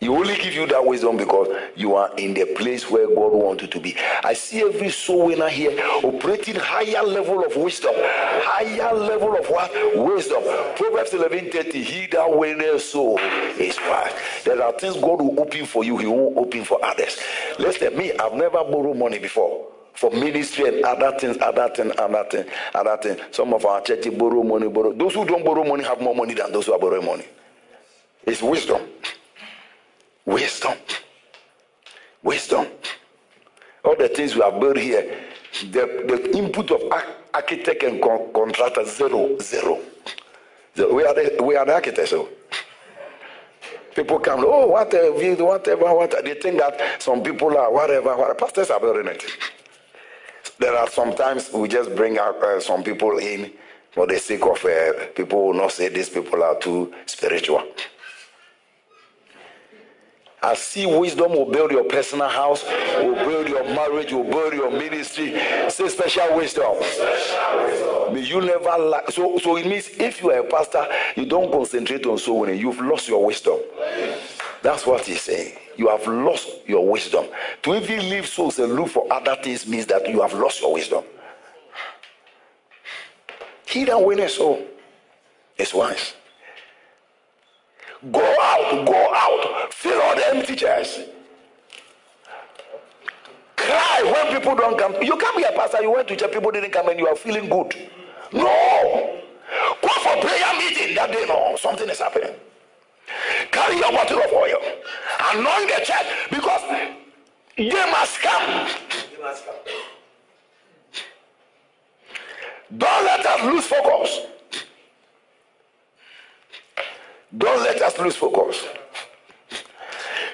You only give you that wisdom because you are in the place where God wants you to be. I see every soul winner here operating higher level of wisdom, higher level of what? Wisdom. Proverbs 11:30. He that winneth soul is wise. There are things God will open for you, He won't open for others. Listen, me, I've never borrowed money before for ministry and other things, other things, other things, other things. Some of our churches borrow money, borrow. Those who don't borrow money have more money than those who are borrowing money. It's wisdom. Wisdom. Wisdom. All the things we have built here, the, the input of architect and con- contractor, zero, zero. So we, are the, we are the architects. So. People come, oh, whatever, whatever, whatever. They think that some people are whatever, whatever. Pastors are building it. There are sometimes we just bring out uh, some people in for the sake of uh, people will not say these people are too spiritual. I see wisdom will build your personal house, will build your marriage, will build your ministry. Say special wisdom. May you never lack. So, so it means if you are a pastor, you don't concentrate on soul winning. You've lost your wisdom. That's what he's saying. You have lost your wisdom. To even leave souls and look for other things means that you have lost your wisdom. He that winneth soul is wise. Go out, go out, fill all the empty chairs. Cry when people don't come. You come here, Pastor. You went to church, people didn't come, and you are feeling good. No. Go for prayer meeting that day. No, something is happening. Carry your bottle of oil, anoint the church because they must come. They must come. Don't let us lose focus. Don't let us lose focus.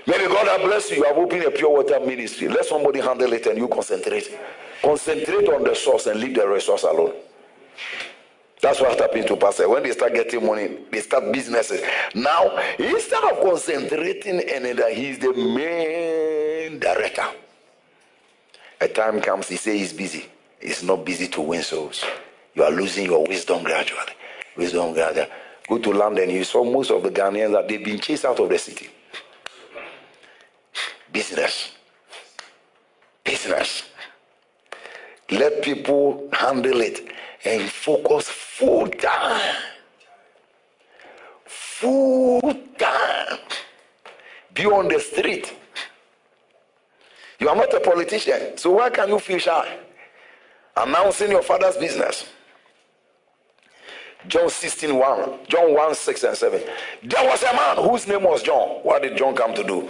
Maybe God have blessed you. You have opened a pure water ministry. Let somebody handle it and you concentrate. Concentrate on the source and leave the resource alone. That's what happened to pastor. When they start getting money, they start businesses. Now, instead of concentrating in that he's the main director, a time comes he says he's busy. He's not busy to win souls. You are losing your wisdom gradually. Wisdom gradually. Go to London, you saw most of the Ghanaians that they've been chased out of the city. Business. Business. Let people handle it and focus full time. Full time. Be on the street. You are not a politician, so why can you feel shy? Announcing your father's business. John 16 1, John 1 6 and 7. There was a man whose name was John. What did John come to do?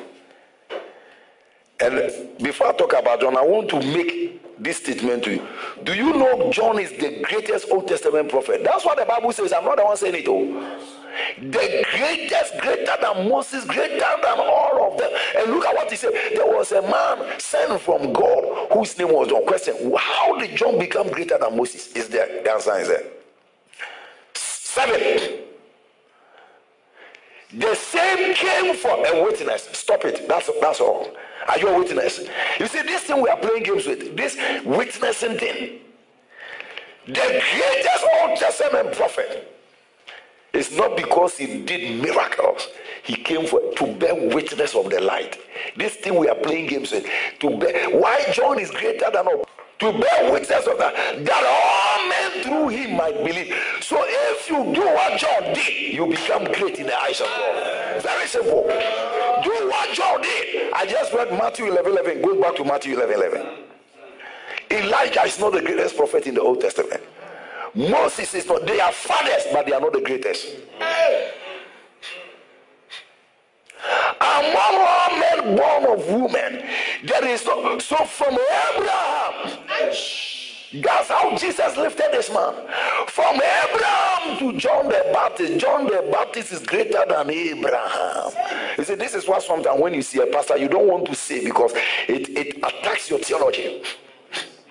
And before I talk about John, I want to make this statement to you. Do you know John is the greatest Old Testament prophet? That's what the Bible says. I'm not the one saying it. Oh. The greatest, greater than Moses, greater than all of them. And look at what he said. There was a man sent from God whose name was John. Question How did John become greater than Moses? Is there? The answer is there. Seven. The same came for a witness. Stop it. That's that's all. Are you a witness? You see, this thing we are playing games with, this witnessing thing. The greatest Old Testament prophet is not because he did miracles. He came for to bear witness of the light. This thing we are playing games with. To bear why John is greater than all to bear witness of that, that all men through him might believe. So if you do what John did, you become great in the eyes of God. Very simple. Do what John did. I just read Matthew 11 11. Go back to Matthew 11 11. Elijah is not the greatest prophet in the Old Testament. Moses is not. They are fathers, but they are not the greatest. Among all men born of woman, there is. So from Abraham, that's how Jesus lifted this man. From Abraham to John the Baptist. John the Baptist is greater than Abraham. You see, this is what sometimes when you see a pastor, you don't want to say because it, it attacks your theology.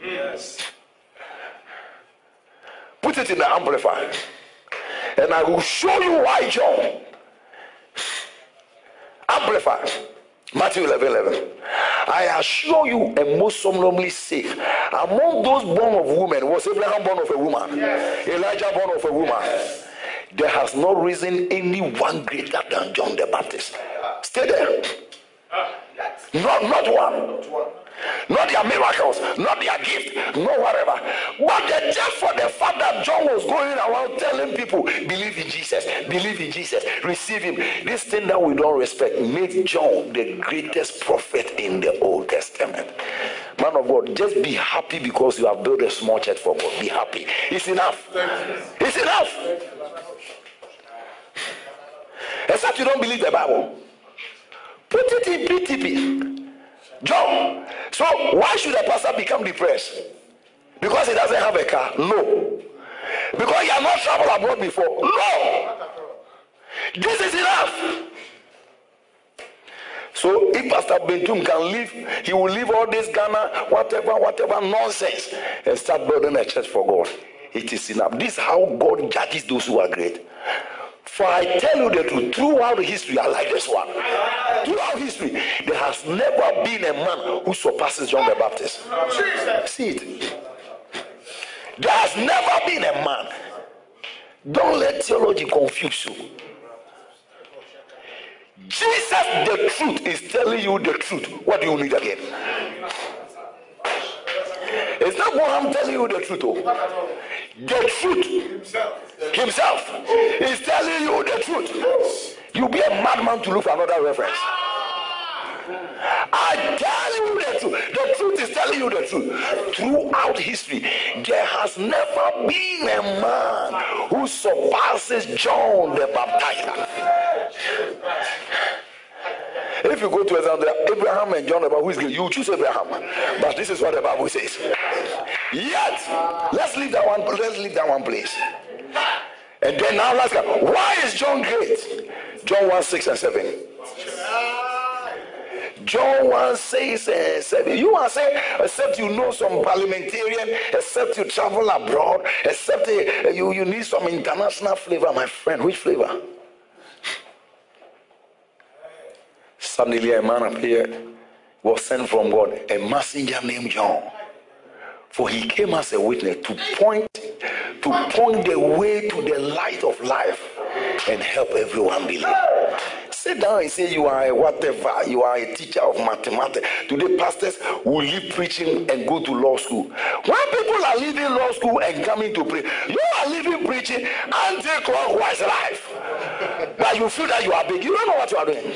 Yes. Put it in the amplifier. And I will show you why John Amplified. Matthew 11 11. I assure you and most solemnly say, among those born of women, was Abraham born of a woman? Yes. Elijah born of a woman? Yes. There has not risen anyone greater than John the Baptist. Stay there. Ah, not, not one. Not their miracles, not their gift, no whatever. But the, just for the fact that John was going around telling people, believe in Jesus, believe in Jesus, receive him. This thing that we don't respect made John the greatest prophet in the Old Testament. Man of God, just be happy because you have built a small church for God. Be happy. It's enough. It's enough. Except you don't believe the Bible. Put it in PTP. John. So why should a pastor become depressed? Because he doesn't have a car? No. Because he has not traveled abroad before? No. This is enough. So if Pastor Bentum can leave, he will leave all this Ghana, whatever, whatever nonsense, and start building a church for God. It is enough. This is how God judges those who are great. For I tell you the truth, throughout history, I like this one. Throughout history, there has never been a man who surpasses John the Baptist. See it. There has never been a man. Don't let theology confuse you. Jesus, the truth, is telling you the truth. What do you need again? It's not what telling you the truth. Oh. The truth himself is telling you the truth. You'll be a madman to look for another reference. I tell you the truth. The truth is telling you the truth. Throughout history, there has never been a man who surpasses John the Baptizer. If you go to example, Abraham and John about who is great, you choose Abraham. But this is what the Bible says. Yet, let's leave that one. Let's leave that one place. And then now let's go. Why is John great? John 1 6 and 7. John 1 6 and 7. You are saying, except you know some parliamentarian, except you travel abroad, except uh, you, you need some international flavor, my friend. Which flavor? Suddenly a man appeared, was sent from God, a messenger named John. For he came as a witness to point to point the way to the light of life and help everyone believe. Sit down and say you are a whatever, you are a teacher of mathematics. Today, pastors will leave preaching and go to law school. When people are leaving law school and coming to pray, you are leaving preaching anti-clockwise life. but you feel that you are big. You don't know what you are doing.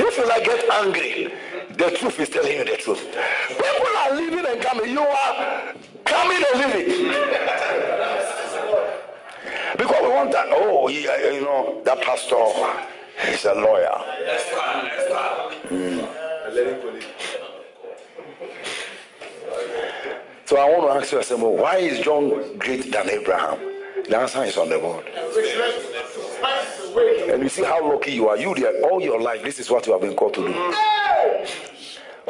If you like get angry, the truth is telling you the truth. People are leaving and coming. You are coming and leaving. because we want that. Oh, you know, that pastor is a lawyer. Mm. So I want to ask you, I said, well, why is John greater than Abraham? The answer is on the board. And you see how lucky you are. You there all your life, this is what you have been called to do.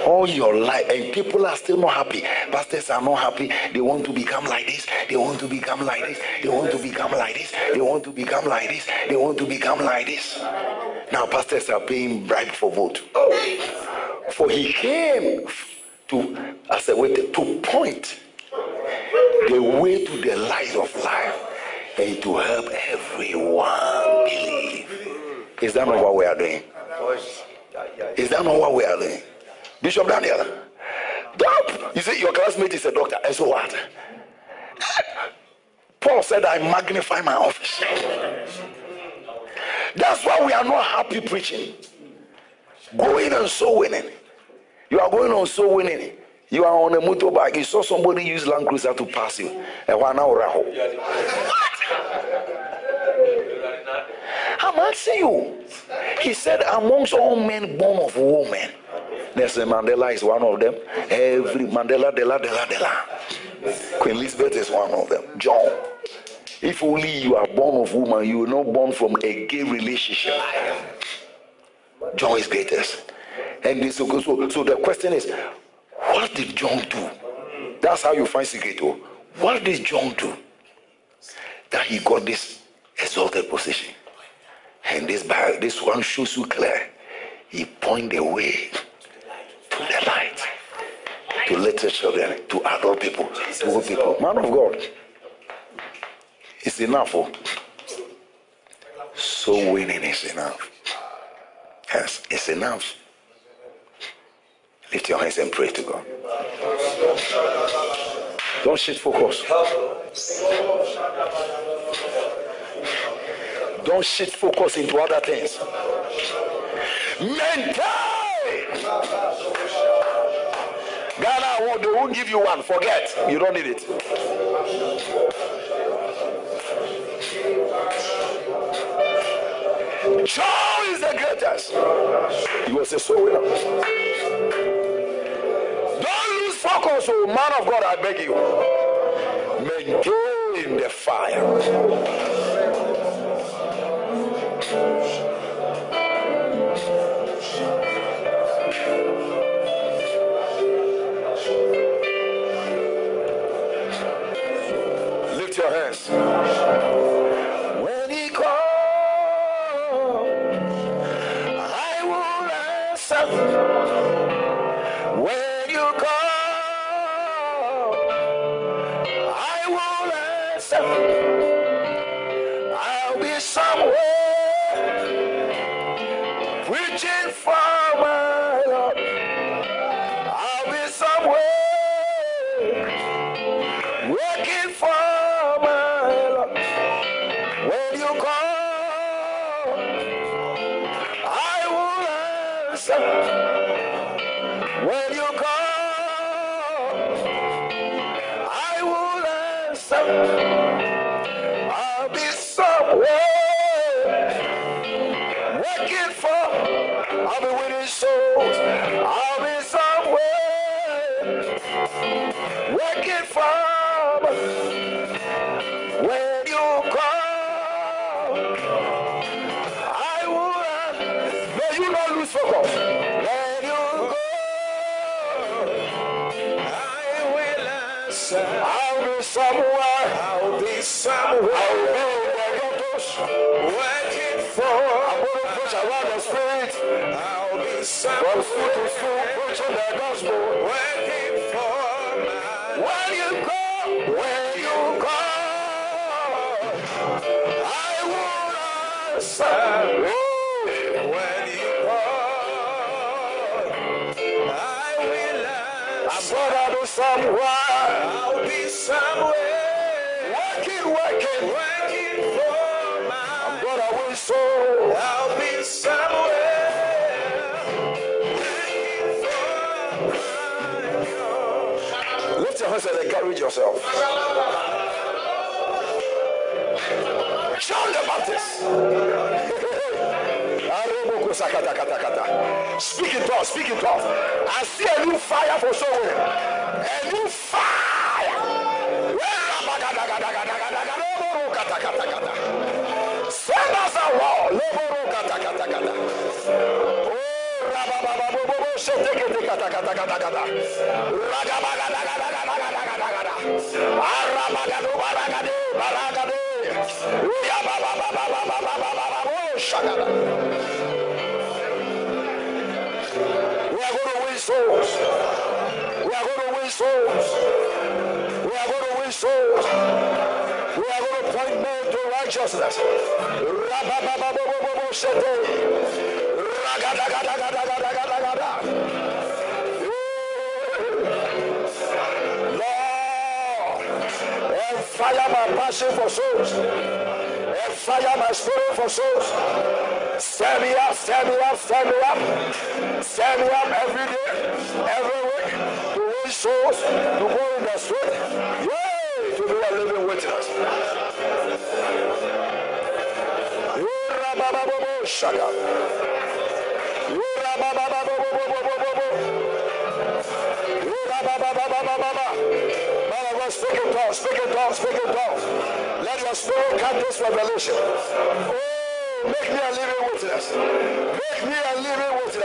All your life, and people are still not happy. Pastors are not happy. They want to become like this. They want to become like this. They want to become like this. They want to become like this. They want to become like this. Now, pastors are paying bribe for vote. For he came to, as a way to point the way to the light of life and to help everyone believe. Is that not what we are doing? Is that not what we are doing? Bishop Daniel, Stop. You see, your classmate is a doctor, and so what? Paul said, I magnify my office. That's why we are not happy preaching. Going and soul winning. You are going on soul winning. You are on a motorbike. You saw somebody use Land Cruiser to pass you. And one hour. I'm asking you. He said, amongst all men born of woman, Nelson Mandela is one of them. Every Mandela, Dela, Dela, Dela. Queen Elizabeth is one of them. John. If only you are born of woman, you are not born from a gay relationship. John is greatest. And so, so, so the question is, what did John do? That's how you find secret. Oh. What did John do that he got this exalted position? And this this one shows you clear. He point the way to the light, to little children, to adult people, to old people. Man of God, it's enough. Oh. So winning is enough. Yes, it's enough. Lift your hands and pray to God. Don't shift focus. Don't shift focus into other things. Maintain. Ghana, they won't give you one. Forget. You don't need it. Joe is the greatest. He was a soul winner focus, oh man of God, I beg you. Maintain the fire.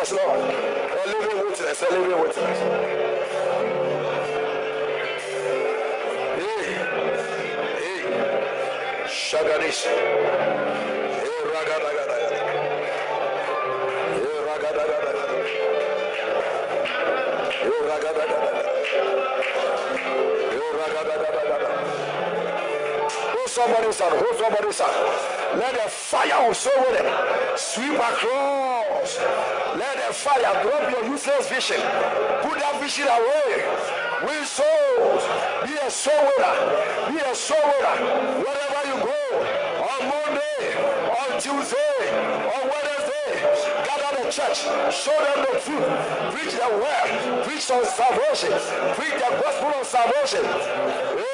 Witness, Lord. A living witness, a living witness. Hey, hey, Shagadish. Hey, ragadagadaga. Hey, ragadagadaga. Hey, ragadagadaga. Hold somebody's hand, hold somebody's hand. Let the fire of soul sweep across. Let the fire drop your useless vision. Put that vision away. Win souls. Be a soul winner. Be a soul winner. Wherever you go, on Monday, on Tuesday, on Wednesday, gather the church, show them the truth, preach the word, preach on salvation, preach the gospel of salvation. Hey,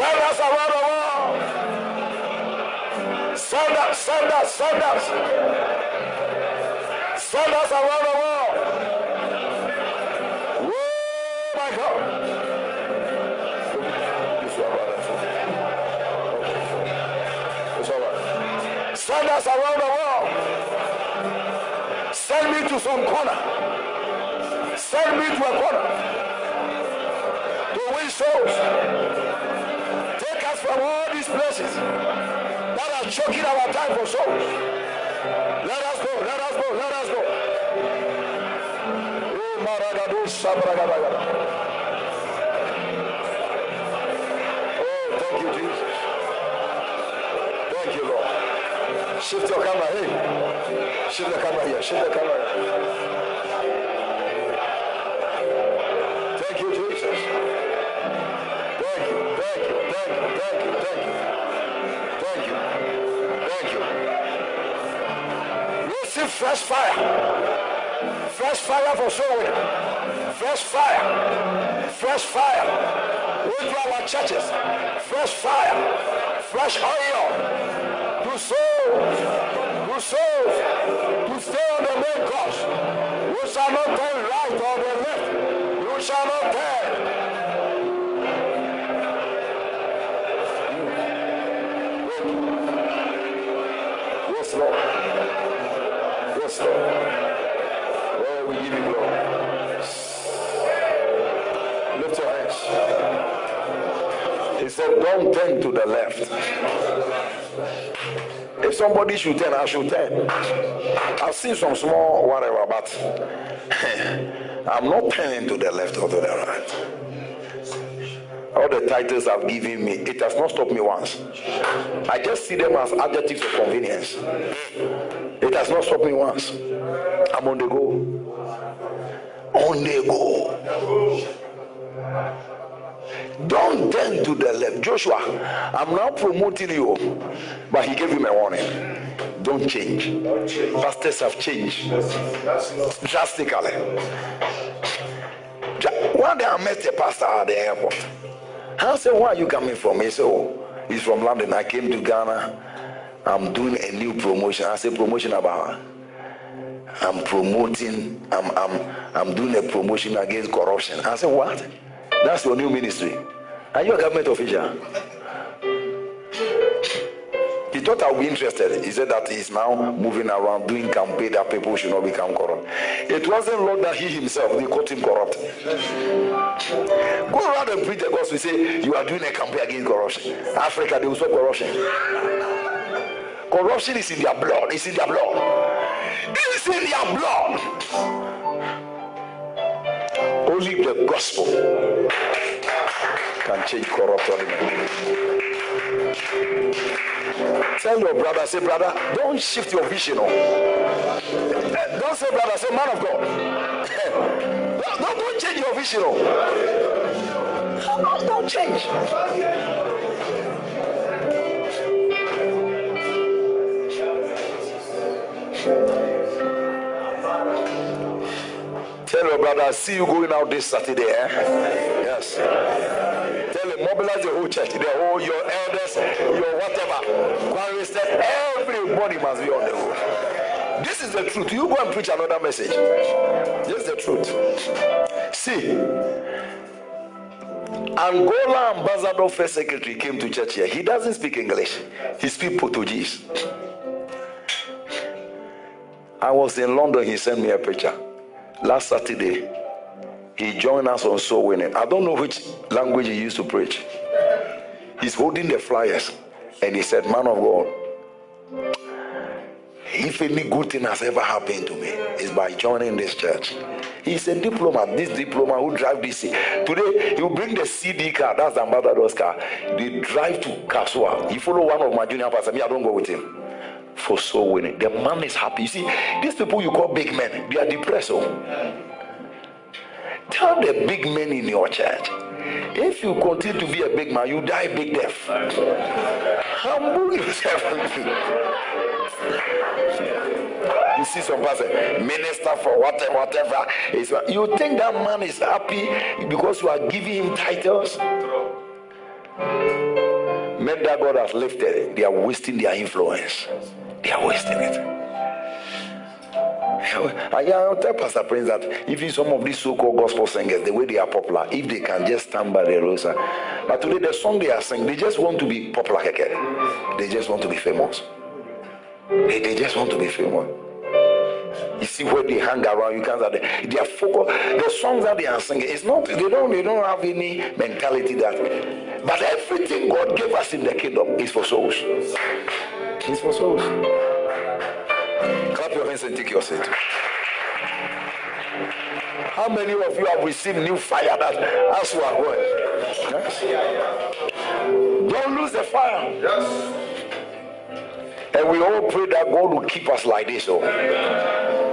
Send us around the world. send us, send us. around the world. Oh my God. us around the world. Send me to some corner. Send me to a corner. To win souls. From all these places that are choking our time for souls. Let us go, let us go, let us go. Oh, Sabragabagaba. Oh, thank you, Jesus. Thank you, Lord. Shift your camera, hey. Shift the camera here, shift the camera here. Receive fresh fire. Fresh fire for soul. Fresh fire. Fresh fire. Into our churches. Fresh fire. Fresh oil. To souls. To souls. To stay on the main course. You shall not turn right or the left. You shall not turn. Lord. Said, Don't turn to the left. If somebody should turn, I should turn. I've seen some small whatever, but *laughs* I'm not turning to the left or to the right. All the titles have given me, it has not stopped me once. I just see them as adjectives of convenience. It has not stopped me once. I'm on the go. On the go. Don't turn to the left. Joshua, I'm now promoting you. But he gave him a warning. Don't change. Pastors have changed drastically. Dra- One day I met a pastor at the airport. I said, Where are you coming from? He said, Oh, he's from London. I came to Ghana. I'm doing a new promotion. I said, Promotion about I'm promoting, I'm, I'm, I'm doing a promotion against corruption. I said, What? That's your new ministry. Are you a government official? He thought I would be interested. He said that he's now moving around doing campaign that people should not become corrupt. It wasn't Lord that he himself, they caught him corrupt. Go around and preach the gospel. Say, You are doing a campaign against corruption. Africa, they will stop corruption. Corruption is in their blood. It's in their blood. It's in their blood. Only the gospel can change corrupt elements. Tell your brother, say, brother, don't shift your vision. Oh. Eh, Don't say, brother, say, man of God. *laughs* don't, don't, don't change your vision. Oh. Don't, don't change. Tell your brother, I see you going out this Saturday. Eh? Yes. Mobilize the whole church, the whole, your elders, your whatever. Choristers, everybody must be on the road. This is the truth. You go and preach another message. This is the truth. See, Angola ambassador first secretary came to church here. He doesn't speak English. He speaks Portuguese. I was in London. He sent me a picture last Saturday. He joined us on soul winning. I don't know which language he used to preach. He's holding the flyers and he said, Man of God, if any good thing has ever happened to me, it's by joining this church. He's a diplomat. This diplomat who drive this. Today, he will bring the CD car. That's the ambassador's car. They drive to Kasua. He follow one of my junior pastors. Me, I don't go with him. For soul winning. The man is happy. You see, these people you call big men, they are depressed. Oh. Tell the big men in your church. If you continue to be a big man, you die big death. Humble yourself. you see some person, minister for whatever, whatever. You think that man is happy because you are giving him titles? Men that God has lifted, they are wasting their influence. They are wasting it. I tell Pastor Prince that even some of these so-called gospel singers, the way they are popular, if they can just stand by the roadside. But today the song they are singing, they just want to be popular. keke. They just want to be famous. They, they just want to be famous. You see where they hang around, you can't say they are focused. The songs that they are singing, it's not they don't they don't have any mentality that but everything God gave us in the kingdom is for souls. It's for souls. Clap your hands and take your seat. How many of you have received new fire that as you are going? Yes. Don't lose the fire. Yes. And we all pray that God will keep us like this. Oh.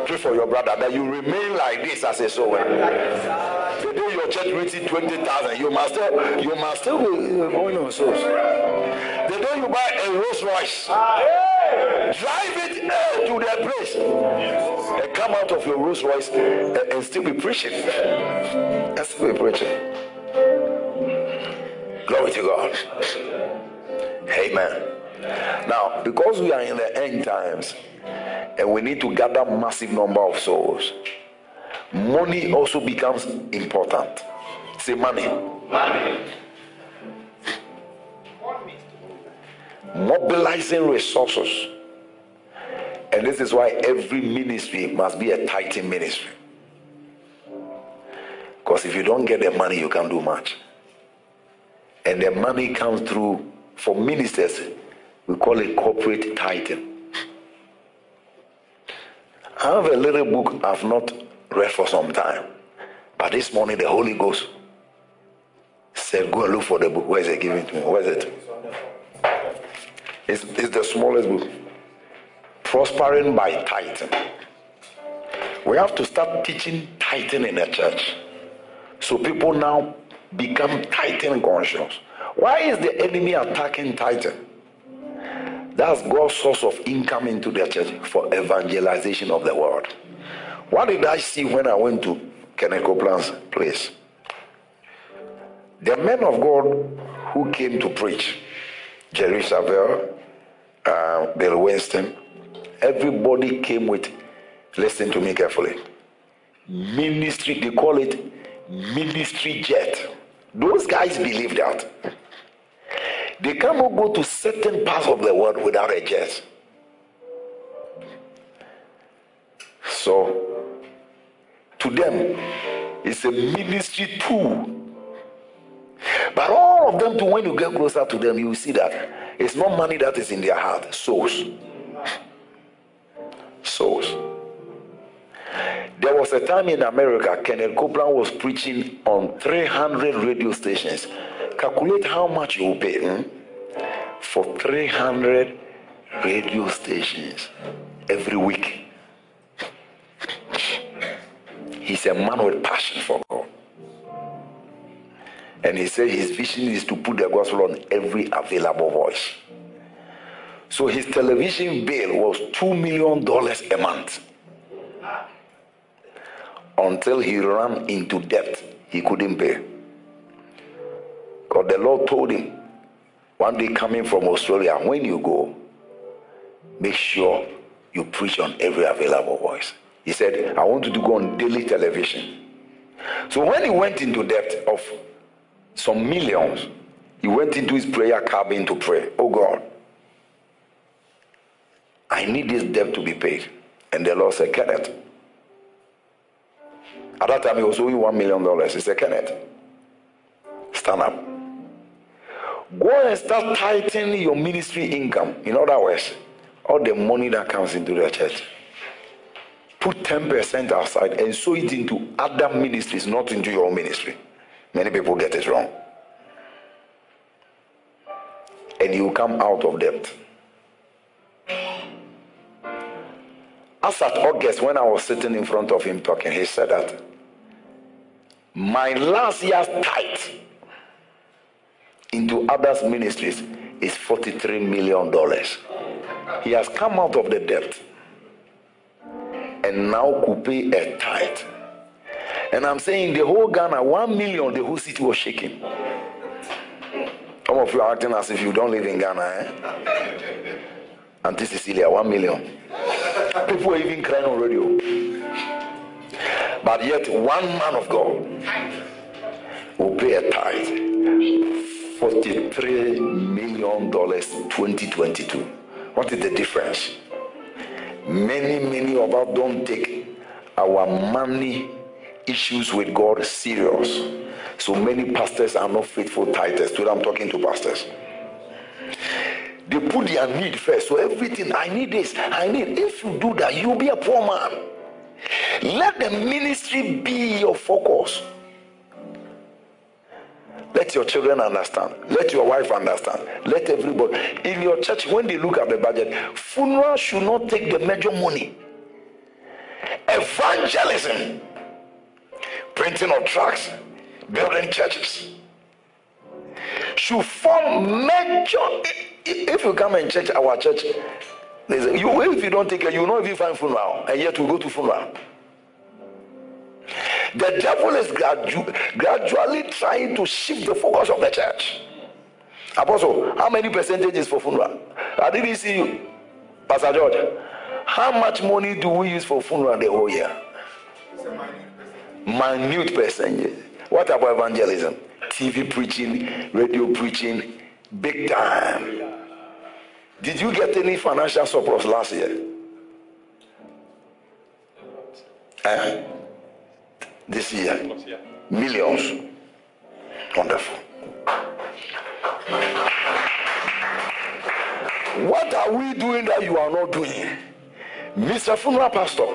Pray for your brother that you remain like this as a soul. The day your church reaches 20,000, you must still, you must still be uh, going on souls. The day you buy a Rolls Royce, drive it uh, to their place and come out of your Rolls Royce and, and still be preaching. And still be preaching. Glory to God. Amen. Now, because we are in the end times and we need to gather massive number of souls, money also becomes important. Say money. Money. Mobilizing resources. And this is why every ministry must be a tithing ministry. Because if you don't get the money, you can't do much. and the money comes through for ministers. We call it corporate tithing. I have a little book I've not read for some time, but this morning the Holy Ghost said, Go and look for the book. Where is it giving to me? Where is it? It's, it's the smallest book. Prospering by tithing. We have to start teaching tithing in the church. So people now become tithing conscious. Why is the enemy attacking tithing? That's God's source of income into the church for evangelization of the world. What did I see when I went to Kenneth Copeland's place? The men of God who came to preach, Jerry Savelle, uh, Bill Winston, everybody came with, listen to me carefully, ministry, they call it ministry jet. Those guys believe that. They cannot go to certain parts of the world without a jet. So, to them, it's a ministry tool. But all of them, to when you get closer to them, you will see that it's not money that is in their heart, souls. Souls. There was a time in America, Kenneth Copeland was preaching on 300 radio stations. Calculate how much you will pay hmm, for 300 radio stations every week. He's a man with passion for God. And he said his vision is to put the gospel on every available voice. So his television bill was $2 million a month until he ran into debt he couldn't pay. Because the Lord told him one day coming from Australia, when you go, make sure you preach on every available voice. He said, I want you to go on daily television. So when he went into debt of some millions, he went into his prayer cabin to pray. Oh God, I need this debt to be paid. And the Lord said, Kenneth. At that time, he was owing one million dollars. He said, Kenneth, stand up. Go and start tightening your ministry income. In other words, all the money that comes into the church. Put 10% aside and sow it into other ministries, not into your own ministry. Many people get it wrong. And you come out of debt. As at August, when I was sitting in front of him talking, he said that my last year's tithe into others' ministries is $43 million. He has come out of the debt and now could pay a tithe. And I'm saying the whole Ghana, one million, the whole city was shaking. Some of you are acting as if you don't live in Ghana, eh? Auntie Cecilia, one million. People are even crying on radio. But yet, one man of God will pay a tithe. $43 million 2022. What is the difference? Many, many of us don't take our money issues with God serious. So many pastors are not faithful tithers. Today I'm talking to pastors. They put their need first. So everything, I need this, I need. If you do that, you'll be a poor man. Let the ministry be your focus. Let your children understand. Let your wife understand. Let everybody. In your church, when they look at the budget, funeral should not take the major money. Evangelism, printing of tracts, building churches should form major. If you come and church our church, you, if you don't take it, you will not even find funeral, and yet we go to funeral. The devil is gradu- gradually trying to shift the focus of the church. Apostle, how many percentages for funeral? I didn't see you, Pastor George. How much money do we use for funeral the whole year? Minute percentage. What about evangelism? TV preaching, radio preaching, big time. Did you get any financial surplus last year? Eh? This year? Millions. Wonderful. What are we doing that you are not doing? Mr. Funeral Pastor.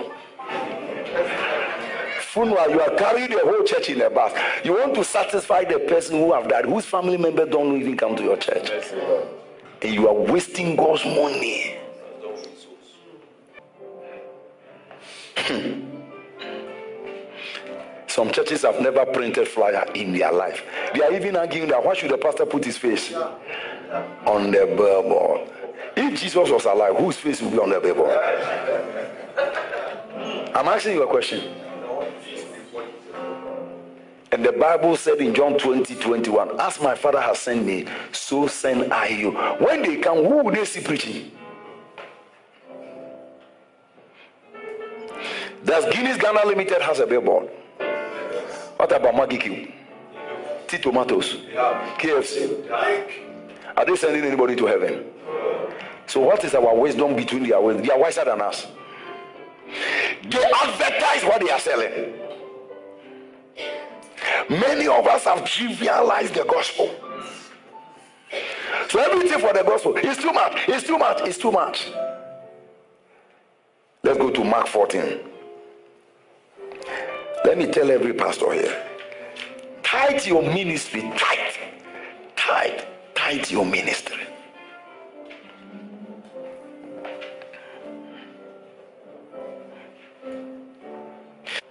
Funeral, you are carrying the whole church in a bus. You want to satisfy the person who have died, whose family member don't even come to your church. And you are wasting God's money. Some churches have never printed flyer in their life. They are even arguing that why should the pastor put his face on the billboard? If Jesus was alive, whose face would be on the billboard? I'm asking you a question. And the Bible said in John 20, 21, As my Father has sent me, so send I you. When they come, who will they see preaching? Does Guinness Ghana Limited has a billboard? What about Maggie Q? T Tomatoes? KFC? Are they sending anybody to heaven? So what is our wisdom between their wisdom? They are wiser than us. They advertise what they are selling. Many of us have trivialized the gospel. So everything for the gospel is too much. It's too much. It's too much. Let's go to Mark 14. Let me tell every pastor here. Tithe your ministry. Tithe. Tithe. Tithe your ministry.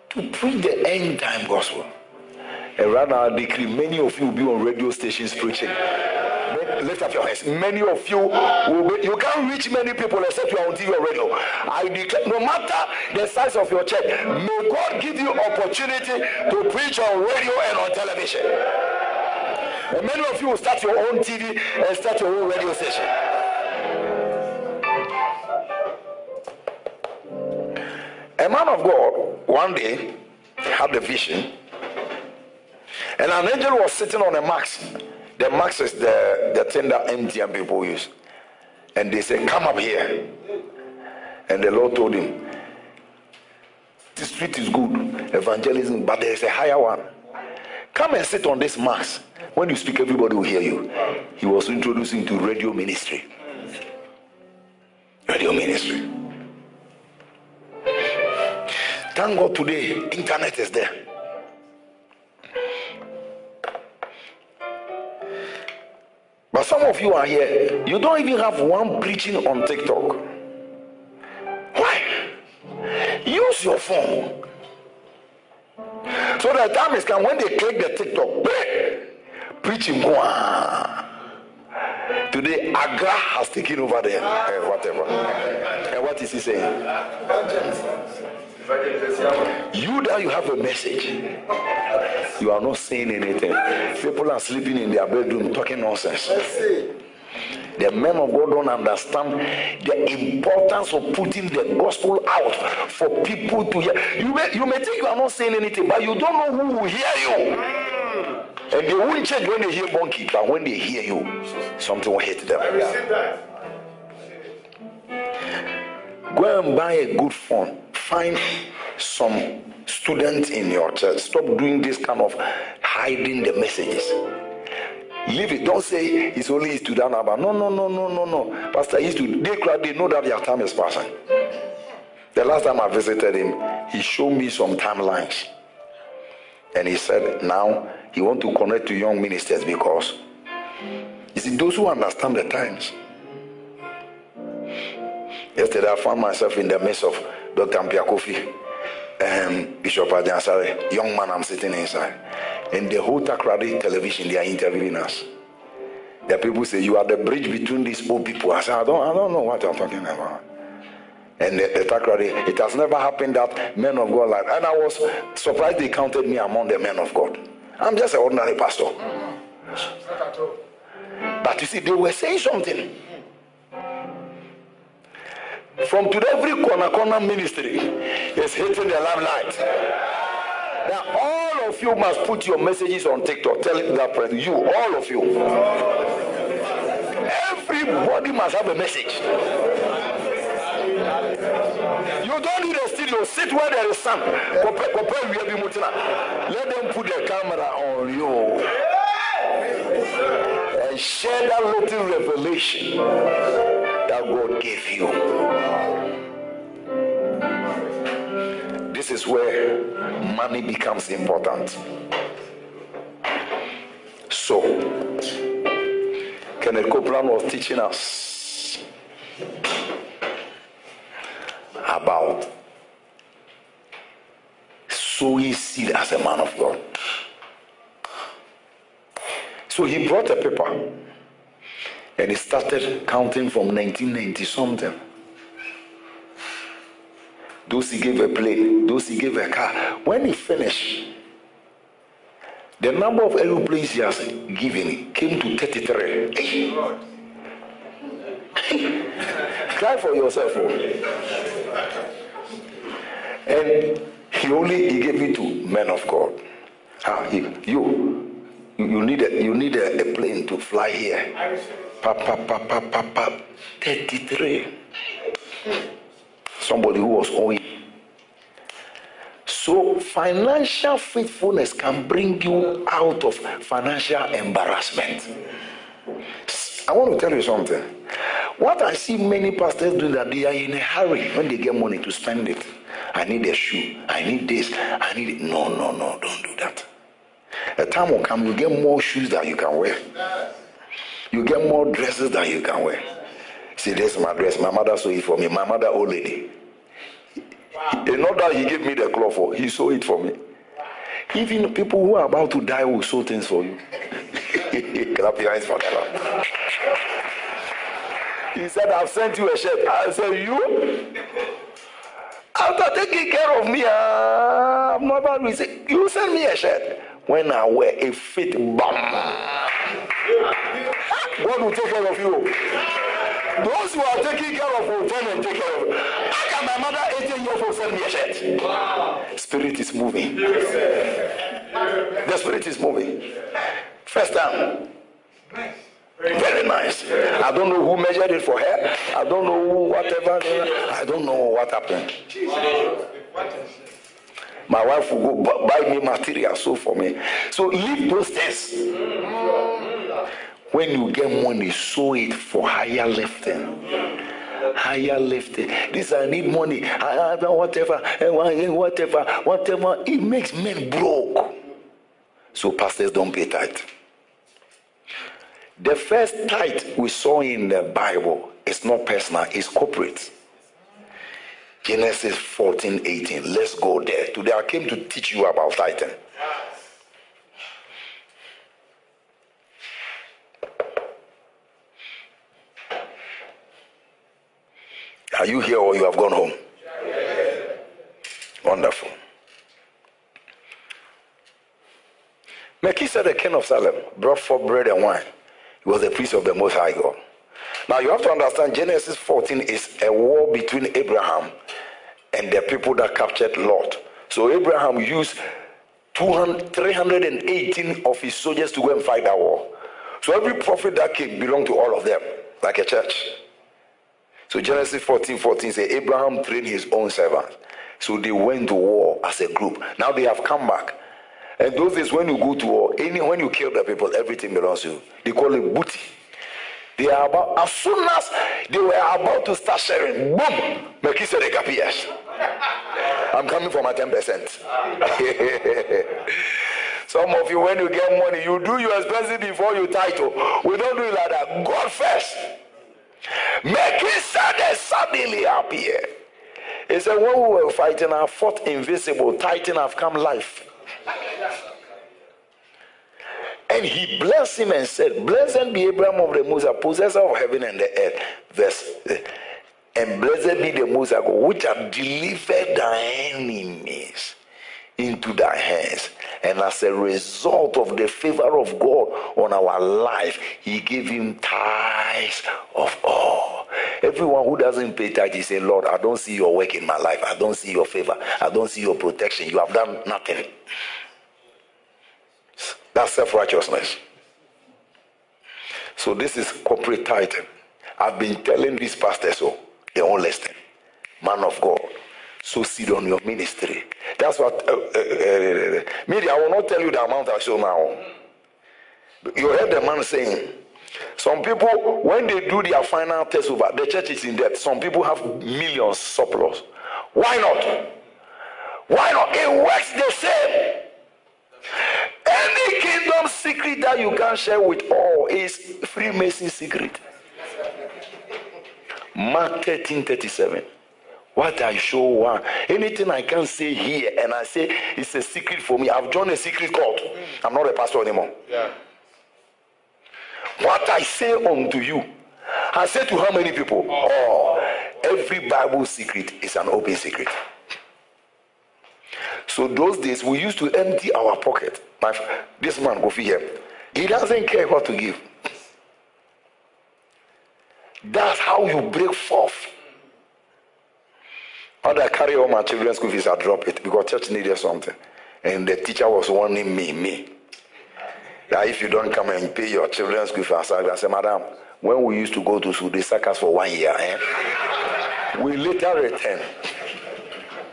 To preach the end time gospel. And right now, I decree many of you will be on radio stations preaching. Lift up your hands. Many of you will be, you can't reach many people except you are on TV or radio. I declare, no matter the size of your church, may God give you opportunity to preach on radio and on television. And many of you will start your own TV and start your own radio station. A man of God one day had a vision, and an angel was sitting on a max. The max is the, the thing that MTN people use. And they said, Come up here. And the Lord told him, The street is good, evangelism, but there is a higher one. Come and sit on this max. When you speak, everybody will hear you. He was introducing to radio ministry. Radio ministry. Thank God today, internet is there. But some of you are here, you don't even have one preaching on TikTok. Why? Use your phone. So the time is come when they click the TikTok, preaching. Today, Agra has taken over there, eh, whatever. And what is he saying? You that you have a message, you are not saying anything. People are sleeping in their bedroom talking nonsense. The men of God don't understand the importance of putting the gospel out for people to hear. You may, you may think you are not saying anything, but you don't know who will hear you. And they won't change when they hear Bonky, but when they hear you, something will hit them. Go and buy a good phone. Find some students in your church. Stop doing this kind of hiding the messages. Leave it. Don't say it's only student about. No, no, no, no, no, no. Pastor used to they they know that their time is passing. The last time I visited him, he showed me some timelines. And he said now he want to connect to young ministers because you see those who understand the times. Yesterday I found myself in the midst of Dr. Ampia Kofi um, Bishop Ajansare, young man I'm sitting inside. And the whole Takoradi television, they are interviewing us. The people say, You are the bridge between these old people. I said, I don't, I don't know what you're talking about. And the, the Takoradi, it has never happened that men of God like And I was surprised they counted me among the men of God. I'm just an ordinary pastor. But you see, they were saying something. From today, every corner corner ministry is hitting the limelight. Now, all of you must put your messages on TikTok. Tell that person, you, all of you. Everybody must have a message. You don't need a studio. Sit where there is sun. Let them put the camera on you. and share that little revelation that God gave you. This is where money becomes important. So, Kenneth Copeland was teaching us about sowing seed as a man of God. So he brought a paper and he started counting from 1990 something. Those he gave a plane, those he gave a car. When he finished, the number of aeroplanes he has given came to 33. Hey. *laughs* Cry for yourself. oh. And he only he gave it to men of God. Ah, he, you, you need a you need a, a plane to fly here. Pa, pa, pa, pa, pa, pa. 33. Somebody who was owing. So financial faithfulness can bring you out of financial embarrassment. I want to tell you something. What I see many pastors do that they are in a hurry when they get money to spend it. I need a shoe. I need this. I need it. No, no, no, don't do that. A time will come, you get more shoes that you can wear. You get more dresses that you can wear. See, this is my dress. My mother sewed it for me. My mother, old lady. It's not that he gave me the cloth for, he sewed it for me. Even people who are about to die will sew things for you. *laughs* Clap your hands for them. He said, I've sent you a shirt. I said, You? After taking care of me, uh, I'm not about to say, You send me a shirt. When I wear a fit, bam. God will take care of you. Those who are taking care of will turn and take care of you. How can my mother, 18 years old, send me a shirt? Spirit is moving. The spirit is moving. First time. Very nice. I don't know who measured it for her. I don't know who, whatever. I don't know what happened. My wife will go buy me material, so for me. So leave those things. When you get money, sow it for higher lifting. Higher lifting. This I need money. I, I, whatever, eh, whatever, whatever. It makes men broke. So pastors don't pay tithe. The first tithe we saw in the Bible is not personal, it's corporate. Genesis 14, 18. Let's go there. Today I came to teach you about tithing. Are you here or you have gone home? Wonderful. Melchizedek, king of Salem, brought forth bread and wine. He was the priest of the Most High God. Now you have to understand Genesis 14 is a war between Abraham and the people that captured Lot. So Abraham used 200, 318 of his soldiers to go and fight that war. So every profit that came belonged to all of them, like a church. So Genesis 14 14 says Abraham trained his own servants. So they went to war as a group. Now they have come back. And those days when you go to war, any when you kill the people, everything belongs to you. They call it booty. They are about as soon as they were about to start sharing, boom, Melchizedek appears. *laughs* I'm coming for my 10%. *laughs* Some of you, when you get money, you do your expenses before you title. We don't do it like that. God first. Melchizedek suddenly appeared. He said, When we were fighting, I fought invisible, titan have come life. And he blessed him and said, Blessed be Abraham of the Musa, possessor of heaven and the earth. Verse. And blessed be the Musa God, which have delivered thy enemies into thy hands. And as a result of the favor of God on our life, he gave him tithes of all. Everyone who doesn't pay tithe, he say, Lord, I don't see your work in my life. I don't see your favor. I don't see your protection. You have done nothing. That's self righteousness. So this is corporate tithing. I've been telling these pastors so they won't listen. Man of God, so seed on your ministry. That's what uh, uh, uh, media. I will not tell you the amount I show now. You heard the man saying, Some people, when they do their final test over, the church is in debt. Some people have millions surplus. Why not? Why not? It works the same. Any kingdom secret that you can share with all is Freemason secret. Mark 13 37. What I show one, anything I can say here, and I say it's a secret for me. I've joined a secret cult. I'm not a pastor anymore. Yeah. What I say unto you, I say to how many people? Oh, oh every Bible secret is an open secret. So those days we used to empty our pocket. My this man Kofi here, he doesn't care what to give. That's how you break forth. I carry all my children's school fees, I drop it because church needed something. And the teacher was warning me, me. That if you don't come and pay your children's school fees, I said, Madam, when we used to go to school, they sack us for one year. Eh? We later return.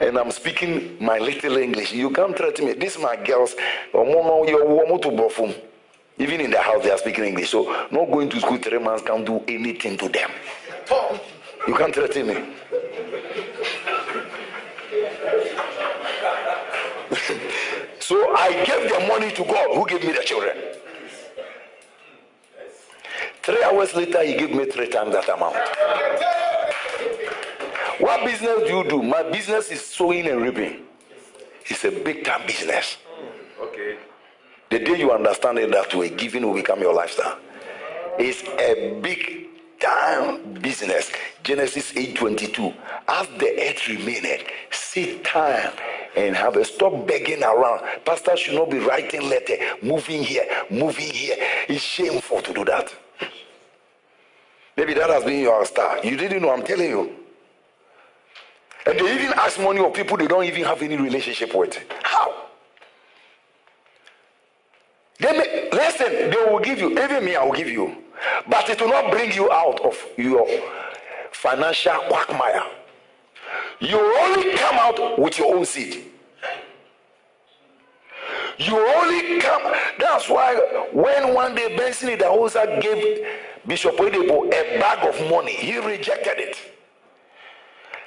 And I'm speaking my little English. You can't threaten me. These my girls. Even in the house, they are speaking English. So, not going to school three months can't do anything to them. You can't threaten me. So I gave the money to God who gave me the children. Three hours later, he gave me three times that amount. What business do you do? My business is sowing and reaping. It's a big time business. Okay. The day you understand it that way, giving will become your lifestyle. It's a big time business. Genesis 8:22. As the earth remained, seed time and have a stop begging around. Pastor should not be writing letter, moving here, moving here. It's shameful to do that. Maybe that has been your star. You didn't know, I'm telling you. And they even ask money of people they don't even have any relationship with. How? They may, listen, they will give you, even me, I will give you. But it will not bring you out of your financial quagmire. You only come out with your own seed. You only come. That's why when one day Benson Idahosa gave Bishop Oyedepo a bag of money, he rejected it.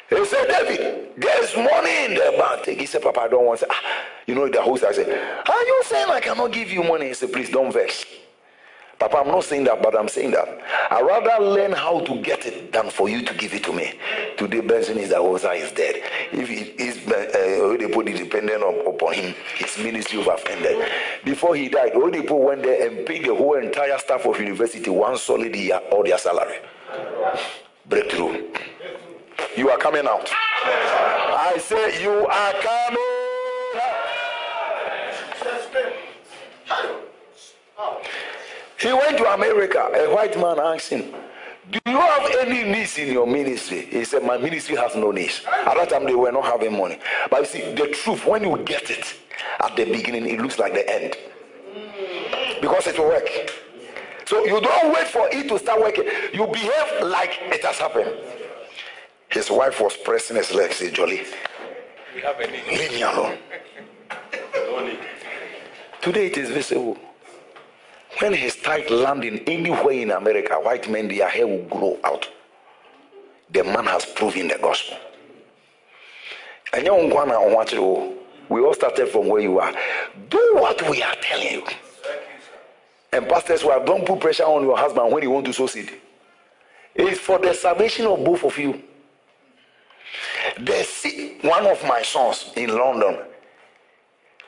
He said, David, there's money in the bank. He said, Papa, I don't want to. Ah, you know, the host, said, Are you saying I cannot give you money? He said, Please don't vex. Papa, I'm not saying that, but I'm saying that. i rather learn how to get it than for you to give it to me. Today, Benson Idahosa is dead. If it is uh, Oyedepo dependent upon him, his ministry will have ended. Before he died, Oyedepo went there and paid the whole entire staff of university one solid year, all their salary. Breakthrough. You are coming out. I say, You are coming out. He went to America. A white man asked him, Do you have any needs in your ministry? He said, My ministry has no needs. At that time, they were not having money. But you see, the truth, when you get it at the beginning, it looks like the end. Because it will work. So you don't wait for it to start working. You behave like it has happened. His wife was pressing his legs. Say, Jolly, leave me alone. Today it is visible. When his tithe landing anywhere in America, white men, their hair will grow out. The man has proven the gospel. And you wanna watch it. We all started from where you are. Do what we are telling you. And pastors, wife, don't put pressure on your husband when you want to sow seed. It's for the salvation of both of you. The se- one of my sons in London,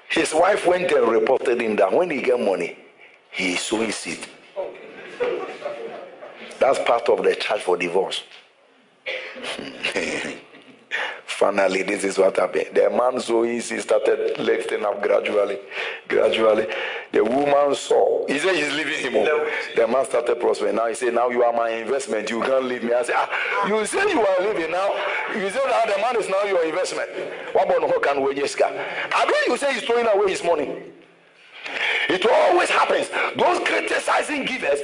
his wife went and reported him that when he get money, he is sowing seed. That's part of the charge for divorce. *laughs* Finally, this is what happened. The man sowing seed started lifting up gradually, gradually. The woman saw. He said he's leaving him. home. The man started prospering. Now he said, "Now you are my investment. You can't leave me." I said, ah, "You say you are leaving now. You say now the man is now your investment. What about who can wage his car? I mean, you say he's throwing away his money." It always happens. Those criticizing givers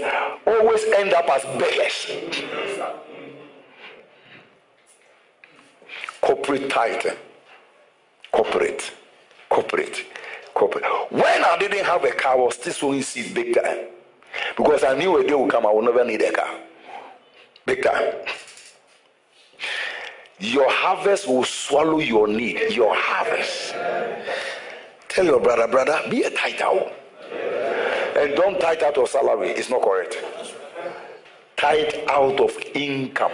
always end up as beggars. Corporate tithing. Corporate. Corporate. Corporate. When I didn't have a car, I was still sowing seed big time. Because I knew a day would come, I will never need a car. Big time. Your harvest will swallow your need. Your harvest. Tell your brother, brother, be a tighter. And don't tithe out of salary. It's not correct. Tithe out of income.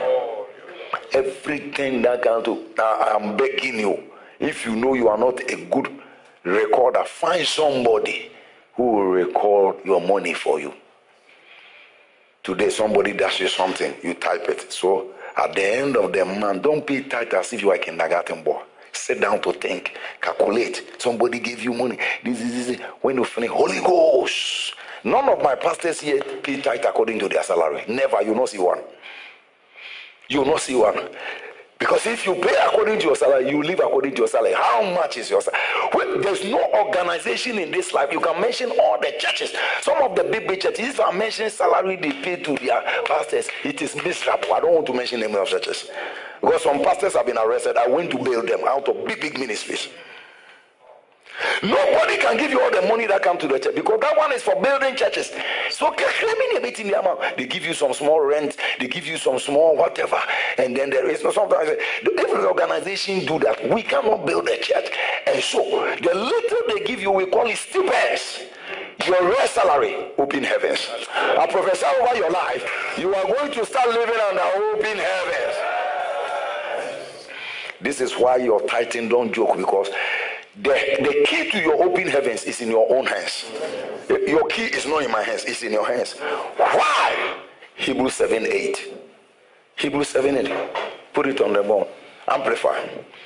Everything that can do. I'm begging you. If you know you are not a good recorder, find somebody who will record your money for you. Today, somebody does you something, you type it. So at the end of the month, don't pay tithe as if you are a kindergarten boy. Sit down to think, calculate. Somebody gave you money. This is this, when you finish, Holy Ghost. None of my pastors here pay tithe according to their salary. Never. You not see one. You not see one. Because if you pay according to your salary, you live according to your salary. How much is your salary? Well, there's no organization in this life. You can mention all the churches. Some of the big big churches, if I mention salary they pay to their pastors, it is miserable. I don't want to mention the name of churches. Because some pastors have been arrested. I went to bail them out of big, big ministries. Nobody can give you all the money that come to the church because that one is for building churches. So they give you some small rent, they give you some small whatever, and then there is no sometimes every organization do that. We cannot build a church, and so the little they give you, we call it stipends. Your real salary, open heavens. I prophesy over your life, you are going to start living under open heavens. This is why your tithing don't joke because the, the key to your open heavens is in your own hands. Your key is not in my hands, it's in your hands. Why? Hebrews 7 8. Hebrews 7 8. Put it on the bone. Amplify.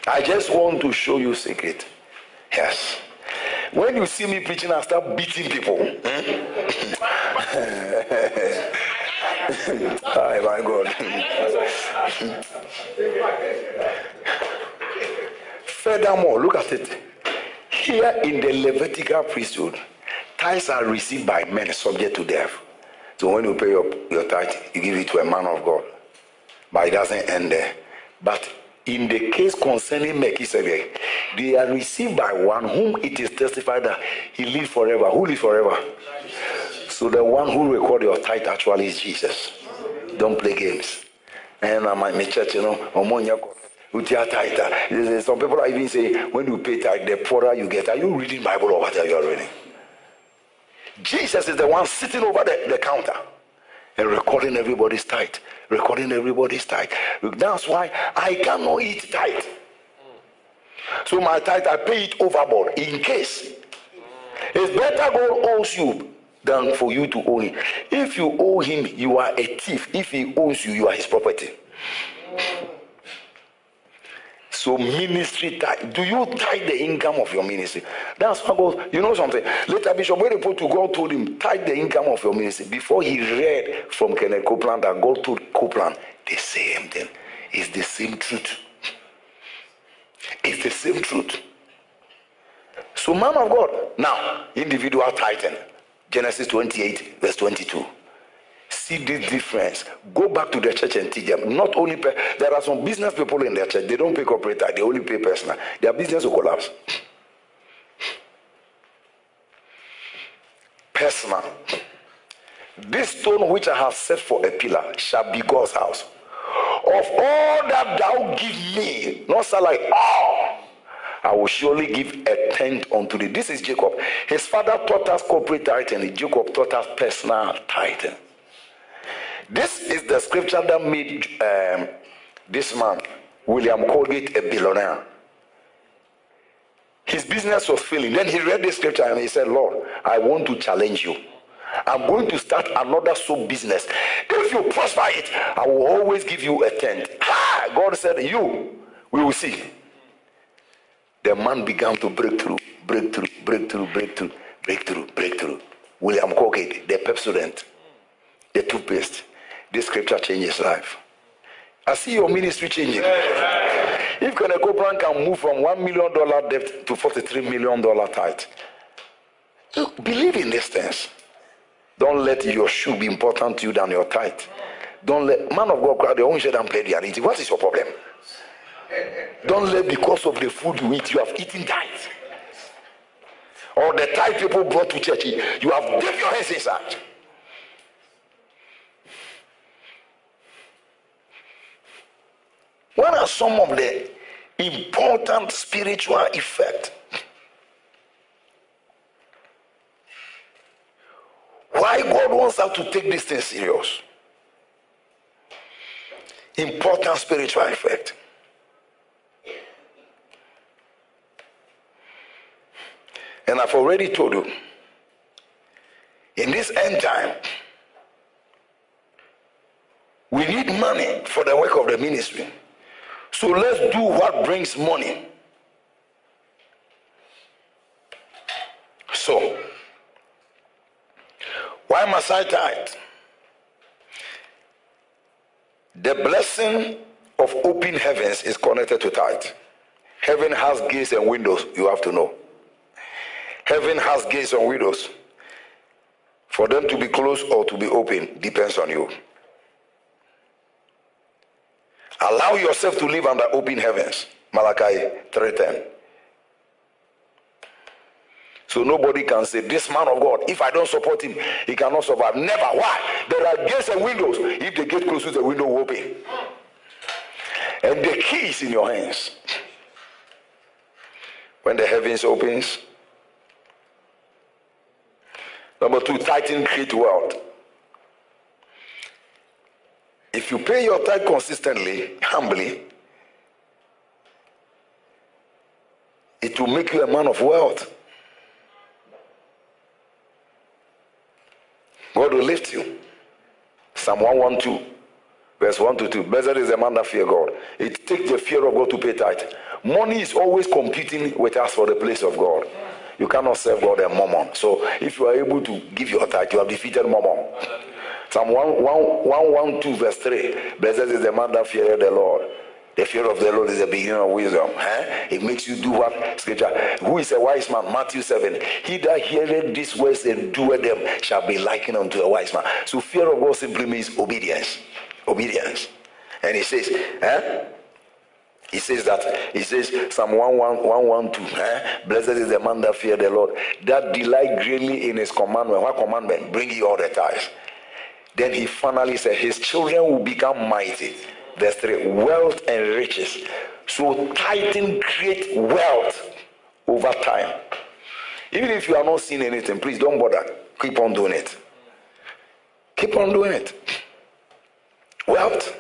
I just want to show you secret. Yes. When you see me preaching, I start beating people. Hmm? *laughs* oh my God. Furthermore, look at it. Here in the Levitical priesthood, tithes are received by men subject to death. So when you pay your, your tithe, you give it to a man of God. But it doesn't end there. But in the case concerning Melchizedek, they are received by one whom it is testified that he lives forever. Who lives forever? So the one who record your tithe actually is Jesus. Don't play games. And my church, you know, with your tithe. Some people are even saying, when you pay tithe, the poorer you get. Are you reading Bible or what are you reading? Jesus is the one sitting over the, the counter and recording everybody's tithe. Recording everybody's tithe. That's why I cannot eat tithe. So my tithe, I pay it overboard in case. It's better God owes you than for you to owe him. If you owe him, you are a thief. If he owes you, you are his property. So ministry tithe. Do you tithe the income of your ministry? That's how God, you know something. Later Bishop when put to God told him, tithe the income of your ministry. Before he read from Kenneth Copeland that God told Copeland the same thing. It's the same truth. It's the same truth. So man of God, now individual tithing. Genesis 28, verse 22 see this difference, go back to the church and teach them. Not only pay, there are some business people in their church, they don't pay corporate, they only pay personal. Their business will collapse. Personal. This stone which I have set for a pillar shall be God's house. Of all that thou give me, not say like, oh, I will surely give a tenth unto thee. This is Jacob. His father taught us corporate tithing, Jacob taught us personal tithing. This is the scripture that made um, this man, William Colgate, a billionaire. His business was failing. Then he read the scripture and he said, Lord, I want to challenge you. I'm going to start another soap business. If you prosper it, I will always give you a tent. Ah, God said, You, we will see. The man began to break through, break through, break through, break through, break through, break through. William Colgate, the Pepsodent, the toothpaste, this scripture changes life. I see your ministry changing. If Kenneth Copeland can move from $1 million debt to $43 million tithe, believe in these things. Don't let your shoe be important to you than your tithe. Don't let man of God cry the own shed and play the reality. What is your problem? Don't let because of the food you eat, you have eaten tithe. Or the tithe people brought to church, you have dipped your hands inside. Some of the important spiritual effect. Why God wants us to take this thing serious. Important spiritual effect. And I've already told you, in this end time, we need money for the work of the ministry. So let's do what brings money. So, why must I tithe? The blessing of open heavens is connected to tithe. Heaven has gates and windows, you have to know. Heaven has gates and windows. For them to be closed or to be open depends on you. Allow yourself to live under open heavens. Malachi 3:10. So nobody can say, This man of God, if I don't support him, he cannot survive. Never. Why? There are gates and windows. If the gate closes, the window will open. And the key is in your hands. When the heavens opens. Number two, tithing create wealth. If you pay your tithe consistently, humbly, it will make you a man of wealth. God will lift you. Psalm 112, verse 1 to 2. Blessed is the man that fear God. It takes the fear of God to pay tithe. Money is always competing with us for the place of God. You cannot serve God and mammon. So if you are able to give your tithe, you have defeated mammon. Psalm 112, verse 3. Blessed is the man that feareth the Lord. The fear of the Lord is the beginning of wisdom. Huh? It makes you do what? Scripture. Who is a wise man? Matthew 7. He that heareth these words and doeth them shall be likened unto a wise man. So fear of God simply means obedience. Obedience. And he says, huh? He says that, he says, Psalm 112, eh? blessed is the man that fear the Lord, that delight greatly in his commandment. What commandment? Bring ye all the tithes. Then he finally said, His children will become mighty. Verse 3 wealth and riches. So tithing create wealth over time. Even if you are not seeing anything, please don't bother. Keep on doing it. Keep on doing it. Wealth.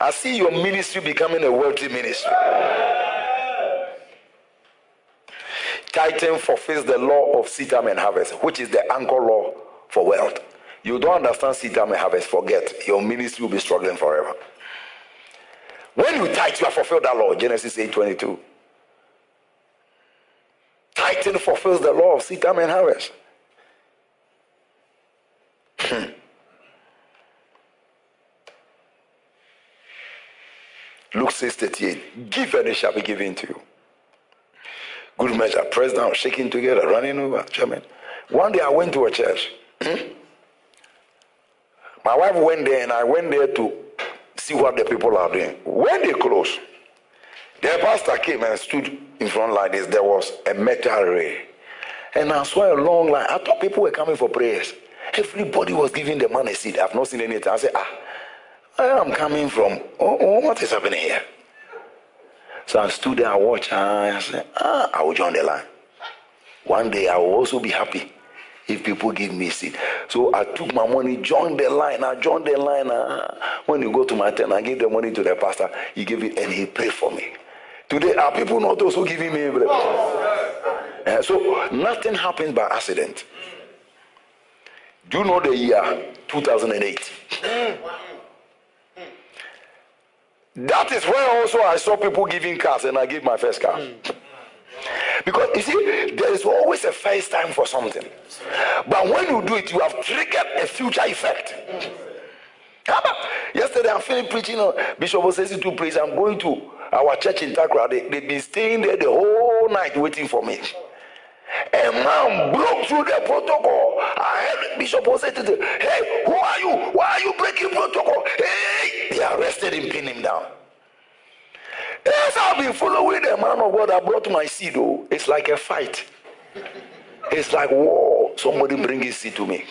I see your ministry becoming a wealthy ministry. Tithing fulfills the law of time and harvest, which is the anchor law for wealth. You don't understand time and harvest, forget. Your ministry will be struggling forever. When you tithe, you have fulfilled that law. Genesis 8 22. Tithing fulfills the law of seed time and harvest. Hmm. Luke 6 38. Give and it shall be given to you. Good measure, pressed down, shaking together, running over. German. One day I went to a church. My wife went there and I went there to see what the people are doing. When they closed, the pastor came and stood in front like this. There was a metal ray. And I saw a long line. I thought people were coming for prayers. Everybody was giving the man a seat. I've not seen anything. I said, ah, I am coming from. Oh, oh what is happening here? So I stood there, I watched, and I said, ah, I will join the line. One day I will also be happy if people give me seed. So I took my money, joined the line. I joined the line. Uh, when you go to my tent, I give the money to the pastor. He gave it and he prayed for me. Today, are people not also giving me? Uh, so nothing happens by accident. Do you know the year 2008? That is where also I saw people giving cars and I gave my first car. Because you see, there is always a first time for something. But when you do it, you have triggered a future effect. Yesterday, I finished preaching on Bishop Osesi to preach. I'm going to our church in Takra. They, they've been staying there the whole night waiting for me. A man broke through the protocol. I heard Bishop Osesi Hey, who are you? Why are you breaking protocol? Hey, they arrested him, pinned him down. I've been following the man of God that brought my seed. Oh, it's like a fight. It's like whoa, somebody bring his seed to me.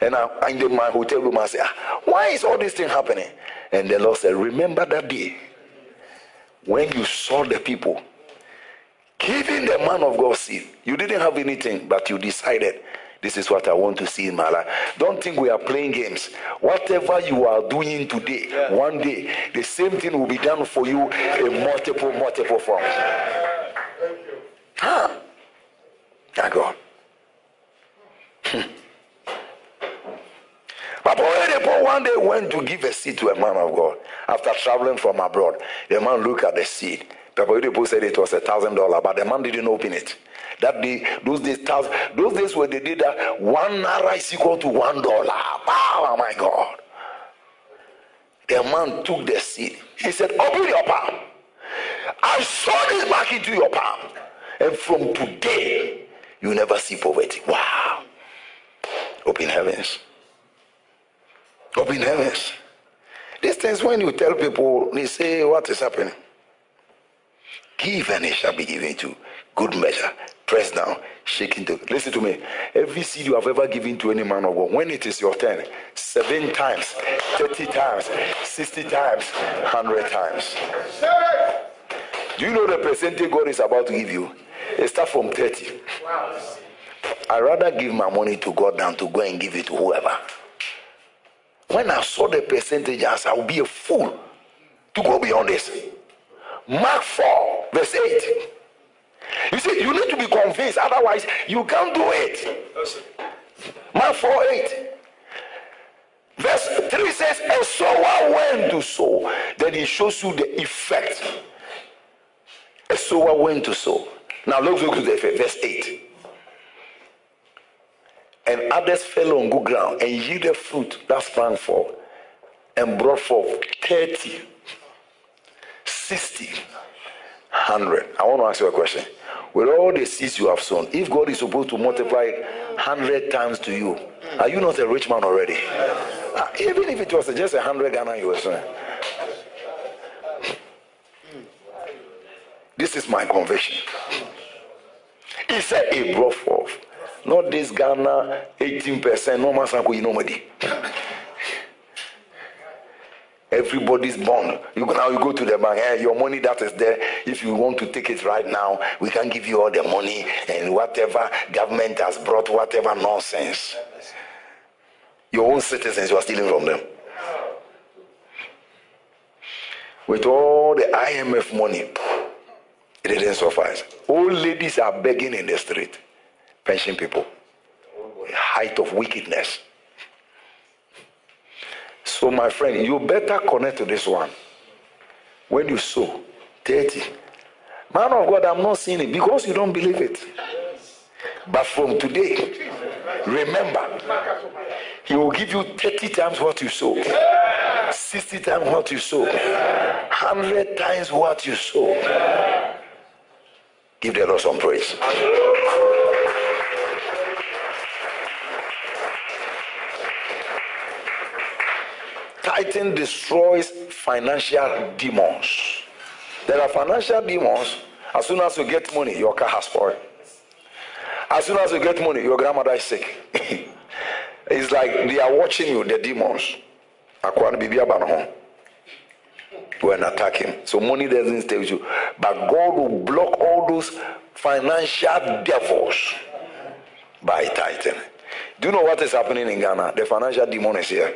And I, in my hotel room, I say, ah, why is all this thing happening? And the Lord said, remember that day when you saw the people giving the man of God seed, you didn't have anything, but you decided this is what I want to see in my life. Don't think we are playing games. Whatever you are doing today, yeah. one day, the same thing will be done for you in multiple, multiple forms. Huh? My God. Hmm. But Paul one day went to give a seed to a man of God after traveling from abroad. The man looked at the seed. Papa Oyedepo said it was a thousand dollar, but the man didn't open it. That day, those days, those days where they did that, one naira is equal to one dollar. Oh my God. The man took the seed. He said, Open your palm. I saw this back into your palm. And from today, you never see poverty. Wow. Open heavens. Open heavens. These things, when you tell people, they say, What is happening? Give and it shall be given to good measure, press down, shaking to. Listen to me. Every seed you have ever given to any man or woman, when it is your turn, seven times, 30 times, 60 times, 100 times. Do you know the percentage God is about to give you? It starts from 30. i rather give my money to God than to go and give it to whoever. When I saw the percentage, I would be a fool to go beyond this. Mark 4, verse 8. You see, you need to be convinced, otherwise, you can't do it. Mark 4 8. Verse 3 says, A sower went to sow. Then he shows you the effect. A sower went to sow. Now let's look at the effect. Verse 8. And others fell on good ground and yielded fruit that sprang forth and brought forth 30, 60, 100. I want to ask you a question. With all the seeds you have sown, if God is supposed to multiply 100 times to you, are you not a rich man already? Uh, even if it was just a 100 Ghana you were sowing. This is my conviction. He said it brought forth. Not this Ghana 18%, no masanko you nobody. Everybody's born. You now you go to the bank. Hey, your money that is there. If you want to take it right now, we can give you all the money and whatever government has brought, whatever nonsense. Your own citizens, you are stealing from them. With all the IMF money, it didn't suffice. Old ladies are begging in the street, pension people. The height of wickedness. So, my friend, you better connect to this one. When you sow 30, man of God, I'm not seeing it because you don't believe it. But from today, remember, He will give you 30 times what you sow, 60 times what you sow, 100 times what you sow. Give the Lord some praise. Tithing destroys financial demons. There are financial demons. As soon as you get money, your car has spoiled. As soon as you get money, your grandmother is sick. *laughs* it's like they are watching you, the demons. Go and attack him. So money doesn't stay with you. But God will block all those financial devils by tithing. Do you know what is happening in Ghana? The financial demon is here,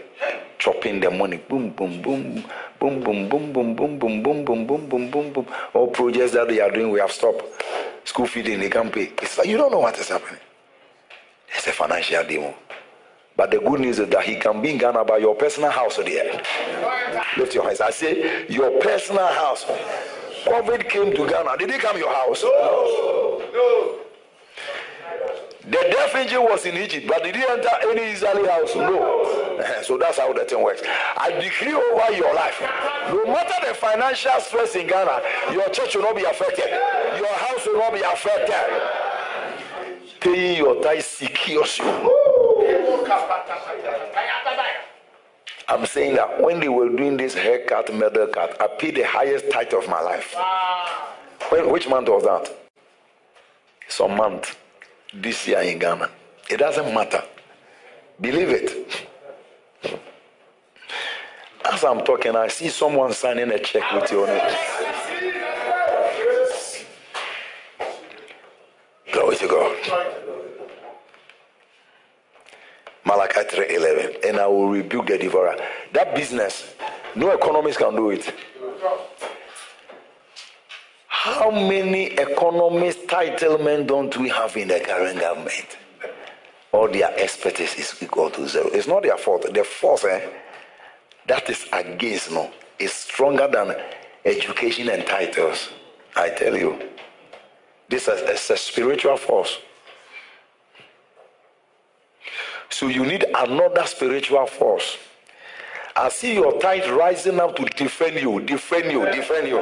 chopping the money. Boom, boom, boom, boom, boom, boom, boom, boom, boom, boom, boom, boom, boom, boom, boom. All projects that they are doing, we have stopped. School feeding, they can't pay. It's like you don't know what is happening. It's a financial demon. But the good news is that he can be in Ghana by your personal house there. Lift your hands. I say, your personal house. COVID came to Ghana. Did he come your house? No. No. The death angel was in Egypt, but did he enter any Israeli house? No. So that's how the thing works. I decree over your life. No matter the financial stress in Ghana, your church will not be affected. Your house will not be affected. Paying your tithe secures you. I'm saying that when they were doing this haircut, medal cut, I paid the highest tithe of my life. When, which month was that? Some month this year in Ghana. It doesn't matter. Believe it. As I'm talking, I see someone signing a check with your name. Glory to God. Malachi 3:11. And I will rebuke the devourer. That business, no economist can do it. How many economist titlement don't we have in the current government? All their expertise is equal to zero. It's not their fault. The force eh, that is against no is stronger than education and titles. I tell you, this is a spiritual force. So you need another spiritual force. I see your tithe rising up to defend you, defend you, defend you.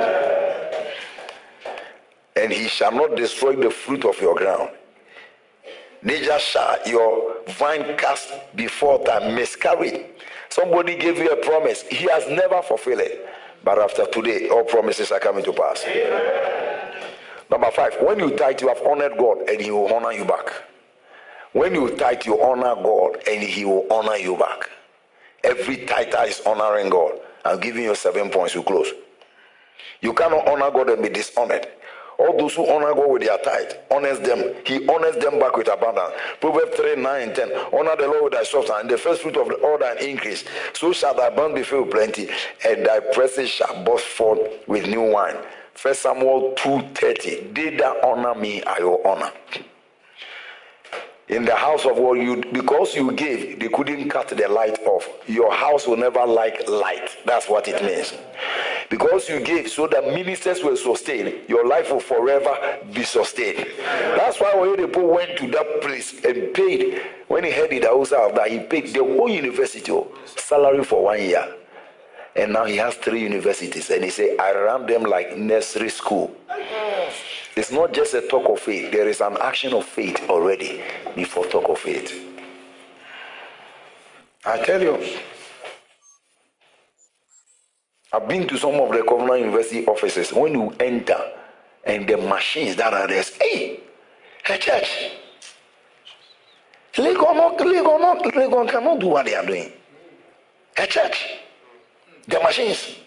And he shall not destroy the fruit of your ground. Neither shall your vine cast before time miscarry. Somebody gave you a promise. He has never fulfilled it. But after today, all promises are coming to pass. Number five, when you tithe, you have honored God and He will honor you back. When you tithe, you honor God and He will honor you back. Every tither is honoring God. I'm giving you seven points to close. You cannot honor God and be dishonored. All those who honor God with their tithe, honors them. He honors them back with abundance. Proverbs 3, 9, and 10. Honor the Lord with thy substance, and the first fruit of all thine increase. So shall thy barn be filled with plenty, and thy presses shall burst forth with new wine. First Samuel 2:30. They that honor me, I will honor in the house of God, you because you gave, they couldn't cut the light off. Your house will never like light. That's what it means. Because you gave, so that ministers will sustain, your life will forever be sustained. That's why when the Pope went to that place and paid, when he heard it also that he paid the whole university salary for one year. And now he has three universities, and he said, I ran them like nursery school. It's not just a talk of faith, there is an action of faith already before talk of faith. I tell you, I've been to some of the Covenant University offices. When you enter, and the machines that are there, hey, a church. Legon, not, Legon, not, Legon cannot do what they are doing. A church. The machines.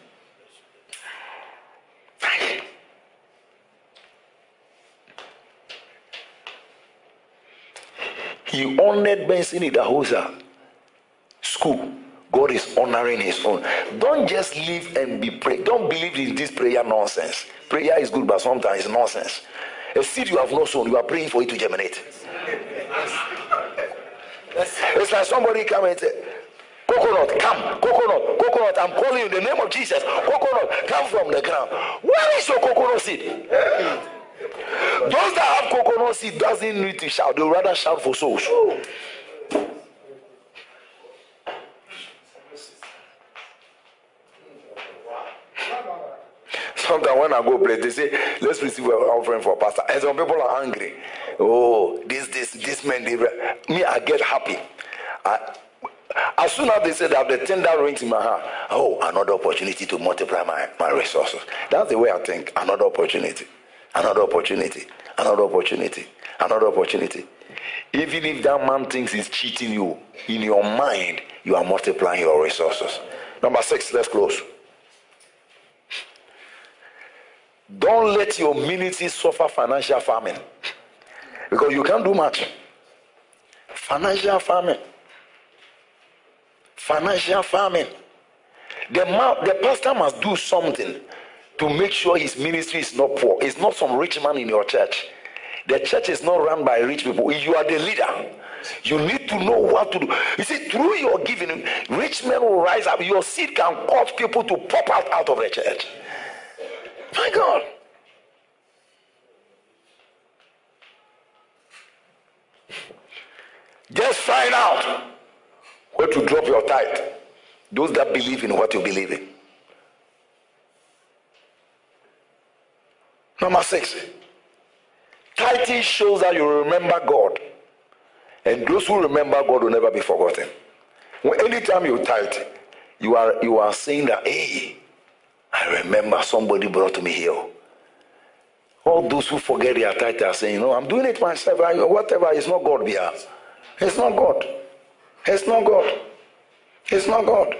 He honored Benson Idahosa school. God is honoring his own. Don't just live and be pray. Don't believe in this prayer nonsense. Prayer is good, but sometimes it's nonsense. A seed you have not sown, you are praying for it to germinate. It's like somebody come and say, Coconut, come, coconut, coconut. I'm calling you in the name of Jesus. Coconut, come from the ground. Where is your coconut seed? Those that have coconut seed doesn't need to shout. They rather shout for souls. Sometimes when I go play, they say, let's receive an offering for pastor. And some people are angry. Oh, this, this, this man, they, me, I get happy. I, as soon as they say that, the tender rings in my heart. Oh, another opportunity to multiply my, my resources. That's the way I think. Another opportunity. Another opportunity. Another opportunity. Another opportunity. Even if that man thinks he's cheating you, in your mind, you are multiplying your resources. Number six, let's close. Don't let your ministry suffer financial famine. Because you can't do much. Financial famine. Financial famine. The, the pastor must do something to make sure his ministry is not poor. It's not some rich man in your church. The church is not run by rich people. You are the leader. You need to know what to do. You see, through your giving, rich men will rise up. Your seed can cause people to pop out, out of the church. My God. Just find out where to drop your tithe. Those that believe in what you believe in. Number six, tithing shows that you remember God. And those who remember God will never be forgotten. When anytime you tithe, you are you are saying that, hey, I remember somebody brought me here. All those who forget their tithe are saying, No, I'm doing it myself. whatever, it's not God here. It's not God. It's not God. It's not God.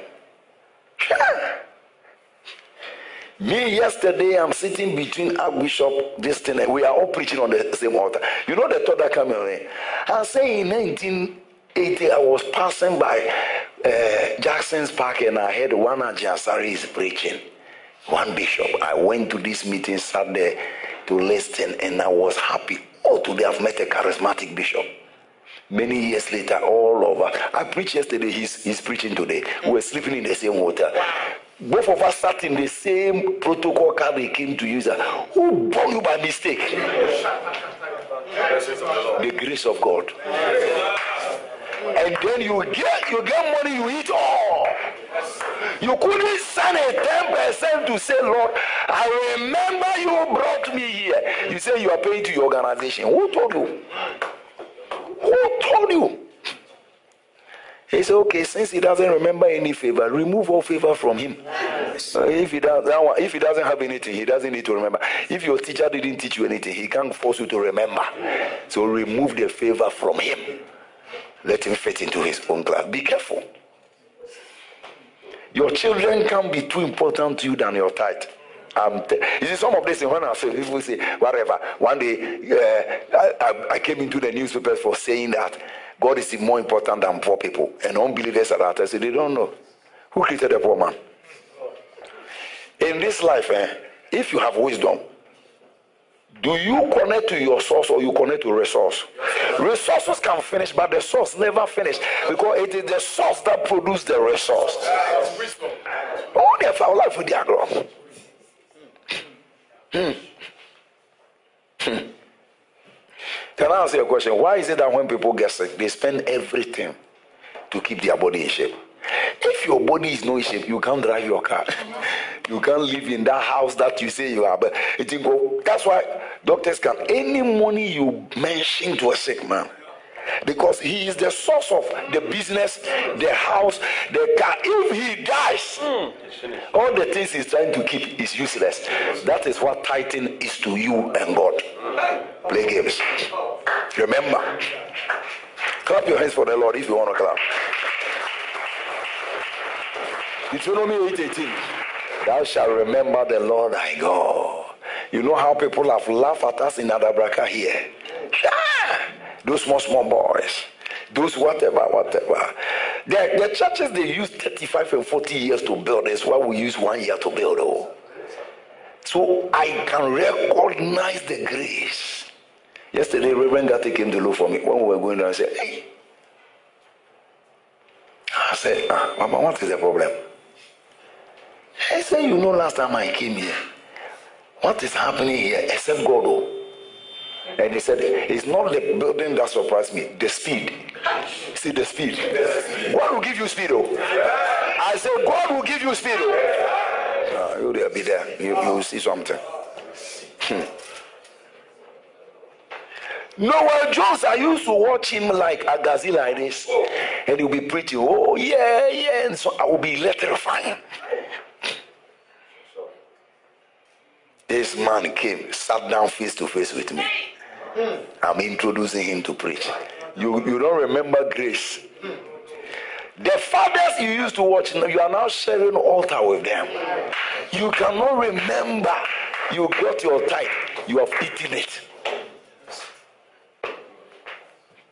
*laughs* Me, yesterday, I'm sitting between Archbishop, this thing, and we are all preaching on the same altar. You know the thought that came in? I say in 1980, I was passing by uh, Jackson's Park and I heard one Ajasari is preaching. One bishop. I went to this meeting, sat there to listen, and I was happy. Oh, today I've met a charismatic bishop. Many years later, all over. I preached yesterday, he's, he's preaching today. we're sleeping in the same hotel both of us sat in the same protocol car they came to use. Who born you by mistake? The grace of God. And then you get you get money, you eat all. You couldn't send a 10% to say, Lord, I remember you brought me here. You say you are paying to your organization. Who told you? Who told you? He said, okay, since he doesn't remember any favor, remove all favor from him. Uh, if, he does, if he doesn't have anything, he doesn't need to remember. If your teacher didn't teach you anything, he can't force you to remember. So remove the favor from him. Let him fit into his own class. Be careful. Your children can't be too important to you than your tithe. Um, t- you see, some of this, when I say, people say, whatever. One day, uh, I, I, came into the newspapers for saying that God is more important than poor people. And unbelievers are that. I said, they don't know. Who created a poor man? In this life, eh, if you have wisdom, do you connect to your source or you connect to resource? Resources can finish, but the source never finish because it is the source that produces the resource. Oh, they have life with their ground. Hmm. Hmm. Can I ask you a question? Why is it that when people get sick, they spend everything to keep their body in shape? If your body is not in shape, you can't drive your car. *laughs* you can't live in that house that you say you are. But it go. That's why doctors can. Any money you mention to a sick man, because he is the source of the business, the house, the car. If he dies, all the things he's trying to keep is useless. That is what tithing is to you and God. Play games. Remember. Clap your hands for the Lord if you want to clap. Deuteronomy 8 18. Thou shalt remember the Lord thy God. You know how people have laughed at us in Adabraka here. Those small, small boys. Those whatever, whatever. The, the churches they use 35 and 40 years to build is what we use one year to build. Oh. So I can recognize the grace. Yesterday, Reverend Gatti came to look for me when we were going down and said, Hey. I said, ah, Mama, what is the problem? I said, You know, last time I came here, what is happening here except God? Oh. And he said, It's not the building that surprised me, the speed. See the speed. God will give you speed. Oh. I said, God will give you speed. Oh. Uh, you'll be there. You, you will see something. Hmm. Noel Jones, I used to watch him like a gazelle like this. And he'll be pretty. oh, yeah, yeah. And so I will be electrifying. This man came, sat down face to face with me. Mm. I'm introducing him to preach. You, you don't remember grace. Mm. The fathers you used to watch, you are now sharing altar with them. You cannot remember you got your tithe, you have eaten it.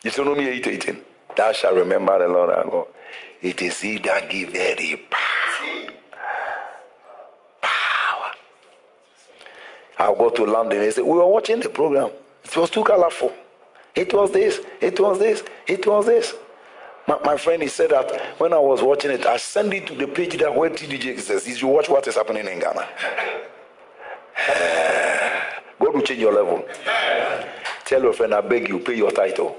Deuteronomy 8 18. Thou shalt remember the Lord our God. It is he that giveth thee power. Power. I'll go to London. They say, We were watching the program. It was too colorful. It was this, it was this, it was this. My, my friend, he said that when I was watching it, I sent it to the page that where TDJ says, You watch what is happening in Ghana. *sighs* God will change your level. Tell your friend, I beg you, pay your title.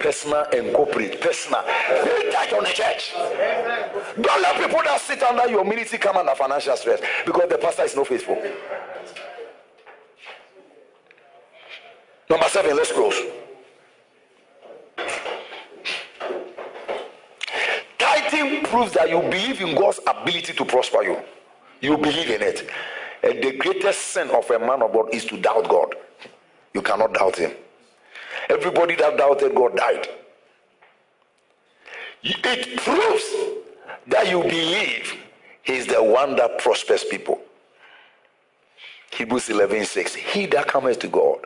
Personal and corporate. Personal. Pay title on the church. Don't let people that sit under your ministry come under financial stress because the pastor is not faithful. Number seven, let's close. Tithing proves that you believe in God's ability to prosper you. You believe in it. And the greatest sin of a man of God is to doubt God. You cannot doubt him. Everybody that doubted God died. It proves that you believe He's the one that prospers people. Hebrews 11 6. He that cometh to God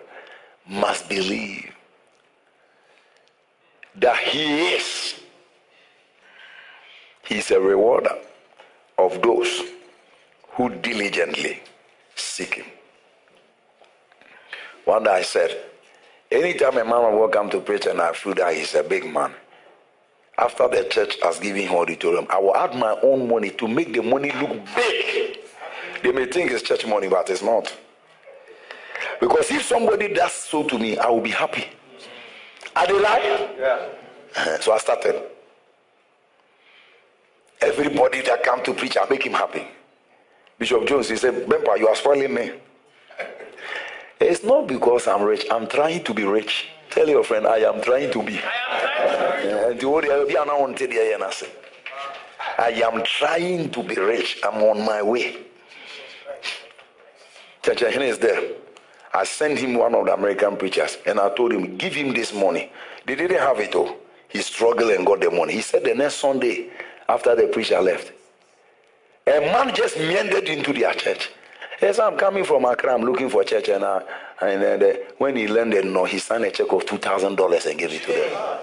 must believe that He is. He's a rewarder of those who diligently seek Him. One day I said, anytime a man of God come to preach and I feel that he's a big man, after the church has given him auditorium, I will add my own money to make the money look big. They may think it's church money, but it's not. Because if somebody does so to me, I will be happy. Are they lying? Yeah. So I started. Everybody that come to preach, I make him happy. Bishop Jones, he said, Bempa, you are spoiling me. It's not because I'm rich. I'm trying to be rich. Tell your friend, I am trying to be. I am trying to be rich. I'm on my way. Chacha is there. I sent him one of the American preachers and I told him, give him this money. They didn't have it all. He struggled and got the money. He said the next Sunday, after the preacher left, a man just meandered into their church. Yes, I'm coming from Accra. I'm looking for church, and, uh, and uh, when he landed, no, he signed a check of two thousand dollars and gave it to them.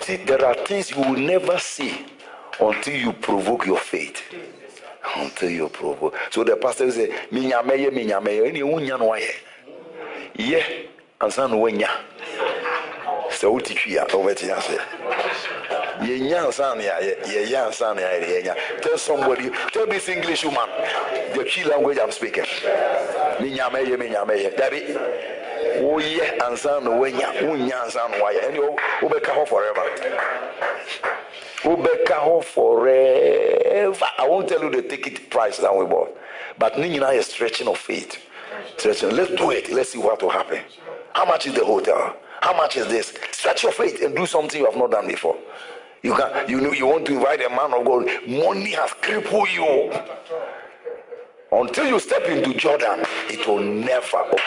See, there are things you will never see until you provoke your faith. until you provoke. So the pastor say, Minyameye, minyameye, any unyan waye. Ye, and san wenya. So uti kuya, over to answer. Ye yan san ya, ye yan san ye. Tell somebody, tell this English woman, the key language I'm speaking. Minyameye, minyameye. Debbie. woyɛ ansa na woanya wonya ansa na woayɛ ɛne wobɛka hɔ forever wobɛka hɔ forever. I won't tell you the ticket price that we bought but ne nyinaa yɛ stretching of faith stretching. Let's do it. Let's see what will happen. How much is the hotel? How much is this? Stretch your faith and do something you have not done before. You can you know you want to invite a man of God. Money has crippled you. Until you step into Jordan, it will never open.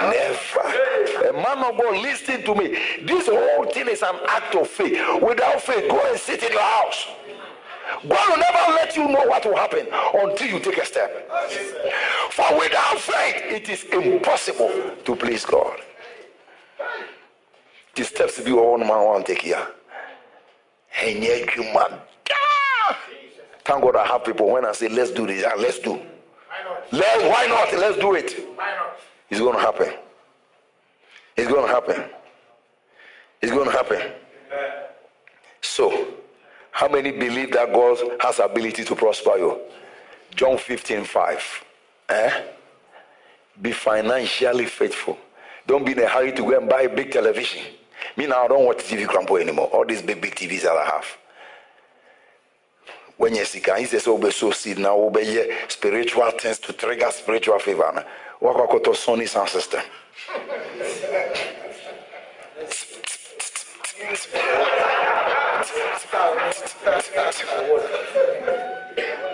Never. A man of God, listen to me. This whole thing is an act of faith. Without faith, go and sit in your house. God will never let you know what will happen until you take a step. For without faith, it is impossible to please God. The steps hɔ nom a wɔn take here ɛnyɛ adwuma daa thank god i have people when i say let's do this yeah, let's do. Let why not? Let's do it. It's going to happen. It's going to happen. It's going to happen. So how many believe that god has ability to prosper you? John 15 5 eh? be financially faithful. Don't be in a hurry to go and buy a big television. Me now, I don't watch TV Crampo anymore. All these big, big TVs that I have. When you see, he says, Oh, so seed now, oh, obey spiritual things to trigger spiritual favor. What I call Sony sound system.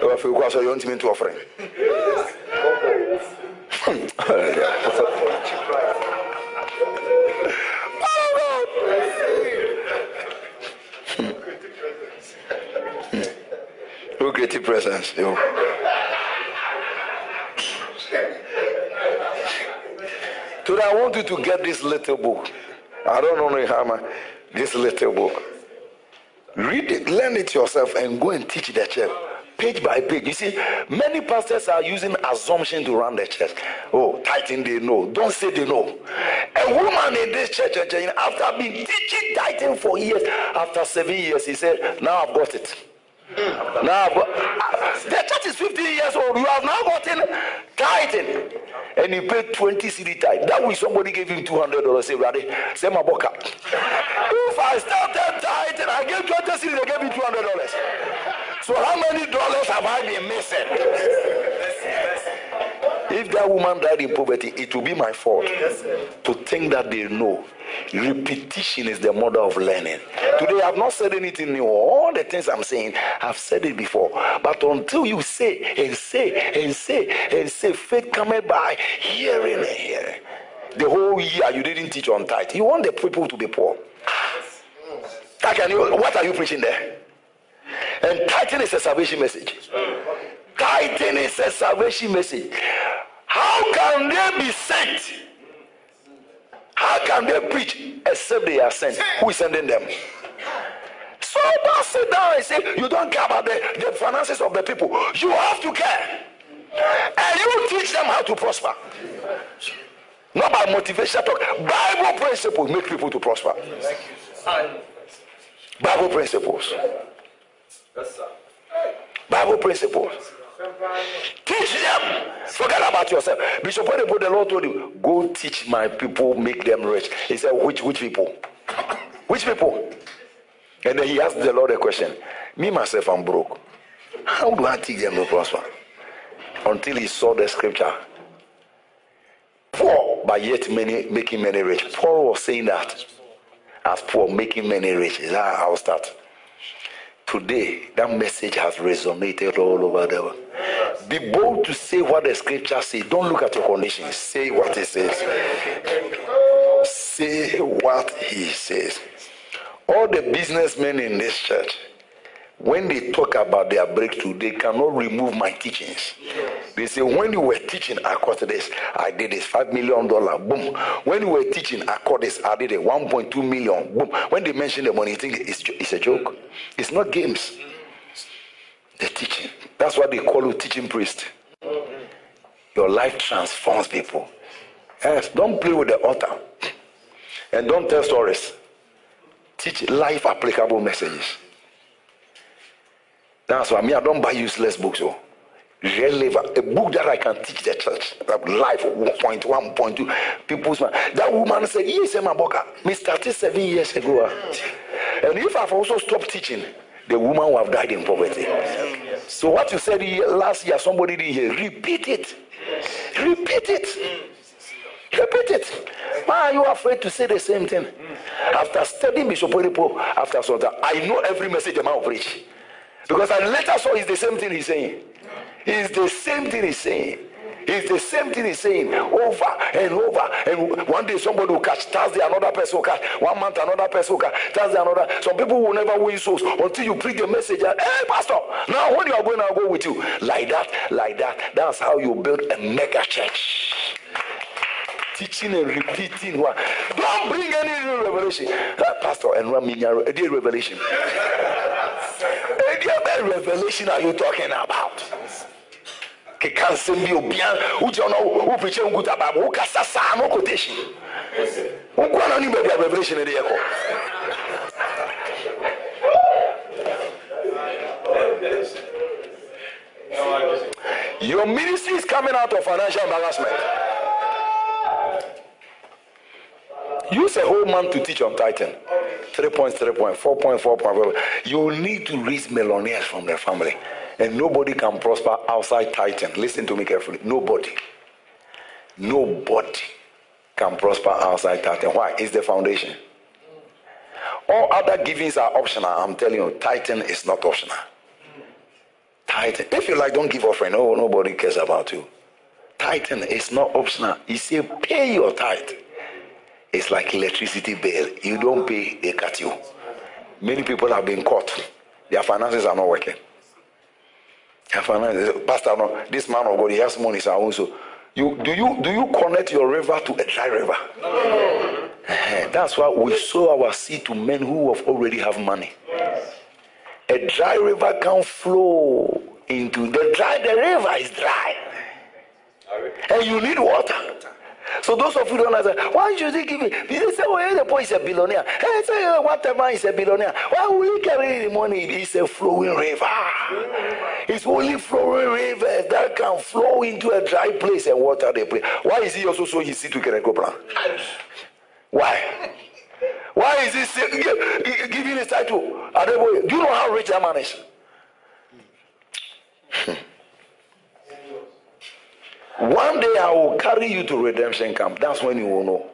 Eu fui quase olhando me to offering. *laughs* *laughs* Created presence? You. Today I want you to get this little book. I don't know how much this little book. Read it, learn it yourself, and go and teach the church page by page. You see, many pastors are using assumption to run the church. Oh, tithing they know. Don't say they know. A woman in this church, after being teaching tithing for years, after seven years, he said, Now I've got it. Now, the church is 15 years old. You have now gotten tithing. And he paid 20 CD tithe. That way somebody gave him $200. Say, Raddy, say my book. If I started tithing, I gave 20 CD, they gave me $200. So how many dollars have I been missing? If that woman died in poverty, it will be my fault to think that they know. Repetition is the mother of learning. Today, I've not said anything new. All the things I'm saying, I've said it before. But until you say and say and say and say, faith coming by hearing and hearing. The whole year you didn't teach on tithe. You want the people to be poor. What are you preaching there? And tithing is a salvation message. Tithing is a salvation message. How can they be sent? How can they preach except they are sent? Who is sending them? So don't sit down and say you don't care about the, the finances of the people. You have to care. And you teach them how to prosper. Not by motivation talk. Bible principles make people to prosper. Bible principles. Bible principles. Teach them. Forget about yourself. Bishop put the Lord told you, go teach my people, make them rich. He said, which which people? Which people? And then he asked the Lord a question. Me myself, I'm broke. How do I teach them to prosper? Until he saw the scripture. Poor, but yet many making many rich. Paul was saying that as poor, making many rich. Is that how start? Today, that message has resonated all over the world. Be bold to say what the scripture says. Don't look at your conditions. Say what it says. Say what he says. All the businessmen in this church, when they talk about their breakthrough, they cannot remove my teachings. They say, when you were teaching, I caught this, I did this, $5 million, boom. When you were teaching, I caught this, I did it, 1.2 million, boom. When they mention the money, you think it's, it's a joke. It's not games. The teaching. That's why they call you teaching priest. Your life transforms people. Yes, don't play with the altar. And don't tell stories. Teach life applicable messages. That's why me, I don't buy useless books. Oh. Relevant, a book that I can teach the church. Life 1.1, 1.2. People's man. That woman said, Yes, I'm a boka. Me started seven years ago. ah. And if I've also stopped teaching, the woman would have died in poverty. So what you said last year, somebody did here. Repeat it. Repeat it. Repeat it. Why are you afraid to say the same thing? After studying Bishop Oedipo, after some time, I know every message the man will preach. Because I later saw it's the same thing he's saying. It's the same thing he's saying. It's the same thing he's saying over and over. And one day somebody will catch, Thursday another person will catch, one month another person will catch, Thursday another. Some people will never win souls until you preach the message. And, hey, Pastor, now when you are going, I'll go with you. Like that, like that. That's how you build a mega church teaching and repeating. What? Don't bring any new revelation. Uh, Pastor, and Raminya, a dear revelation. A dear revelation are you talking about? keka nsɛm bi obia wogya no woprekyɛ nkuta bible wokasa saa no quotation wokoa no ne baabi a your ministry is coming out of financial embarrassment Use a whole month to teach on tithing. Three points, three points, four point, four point. You need to raise millionaires from their family. And nobody can prosper outside tithing. Listen to me carefully. Nobody. Nobody can prosper outside tithing. Why? It's the foundation. All other givings are optional. I'm telling you, tithing is not optional. tithing. If you like, don't give offering. No, oh, nobody cares about you. tithing is not optional. He said, pay your tithe. It's like electricity bill. You don't pay, they cut you. Many people have been caught. Their finances are not working. Their finances, Pastor, no, this man of God, he has money, so also. You do you do you connect your river to a dry river? No. That's why we sow our seed to men who have already have money. A dry river can flow into the dry. The river is dry, and you need water. So those of you don't understand, why should he give it? They say, well, the boy is a billionaire. Hey, say, uh, whatever is a billionaire. Why will he carry the money? It's a flowing river. It's only flowing rivers that can flow into a dry place and water the place. Why is he also his seed to Keneko plan? Why? Why is he say, give, giving his title? Do you know how rich that man is? One day I will carry you to redemption camp. That's when you will know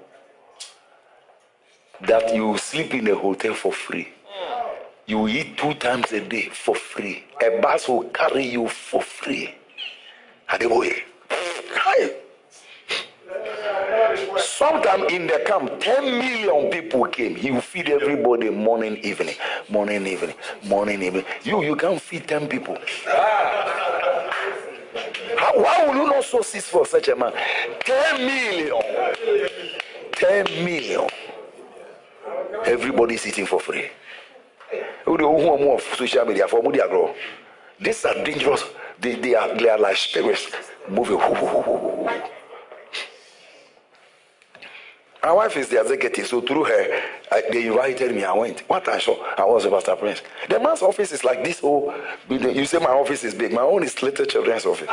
that you sleep in a hotel for free. You eat two times a day for free. A bus will carry you for free. Adeboye. Hi. Sometimes in the camp, 10 million people came. He will feed everybody morning, evening, morning, evening, morning, evening. You, you can't feed 10 people. How, why will you not sow seeds for such a man? 10 million. 10 million. Everybody is eating for free. Who the of social media for media grow? These are dangerous. They, they are they are like spirits moving. My wife is the executive, so through her, I, they invited me. I went. What I saw, I was a Pastor Prince. The man's office is like this. Oh, you say my office is big. My own is little children's office.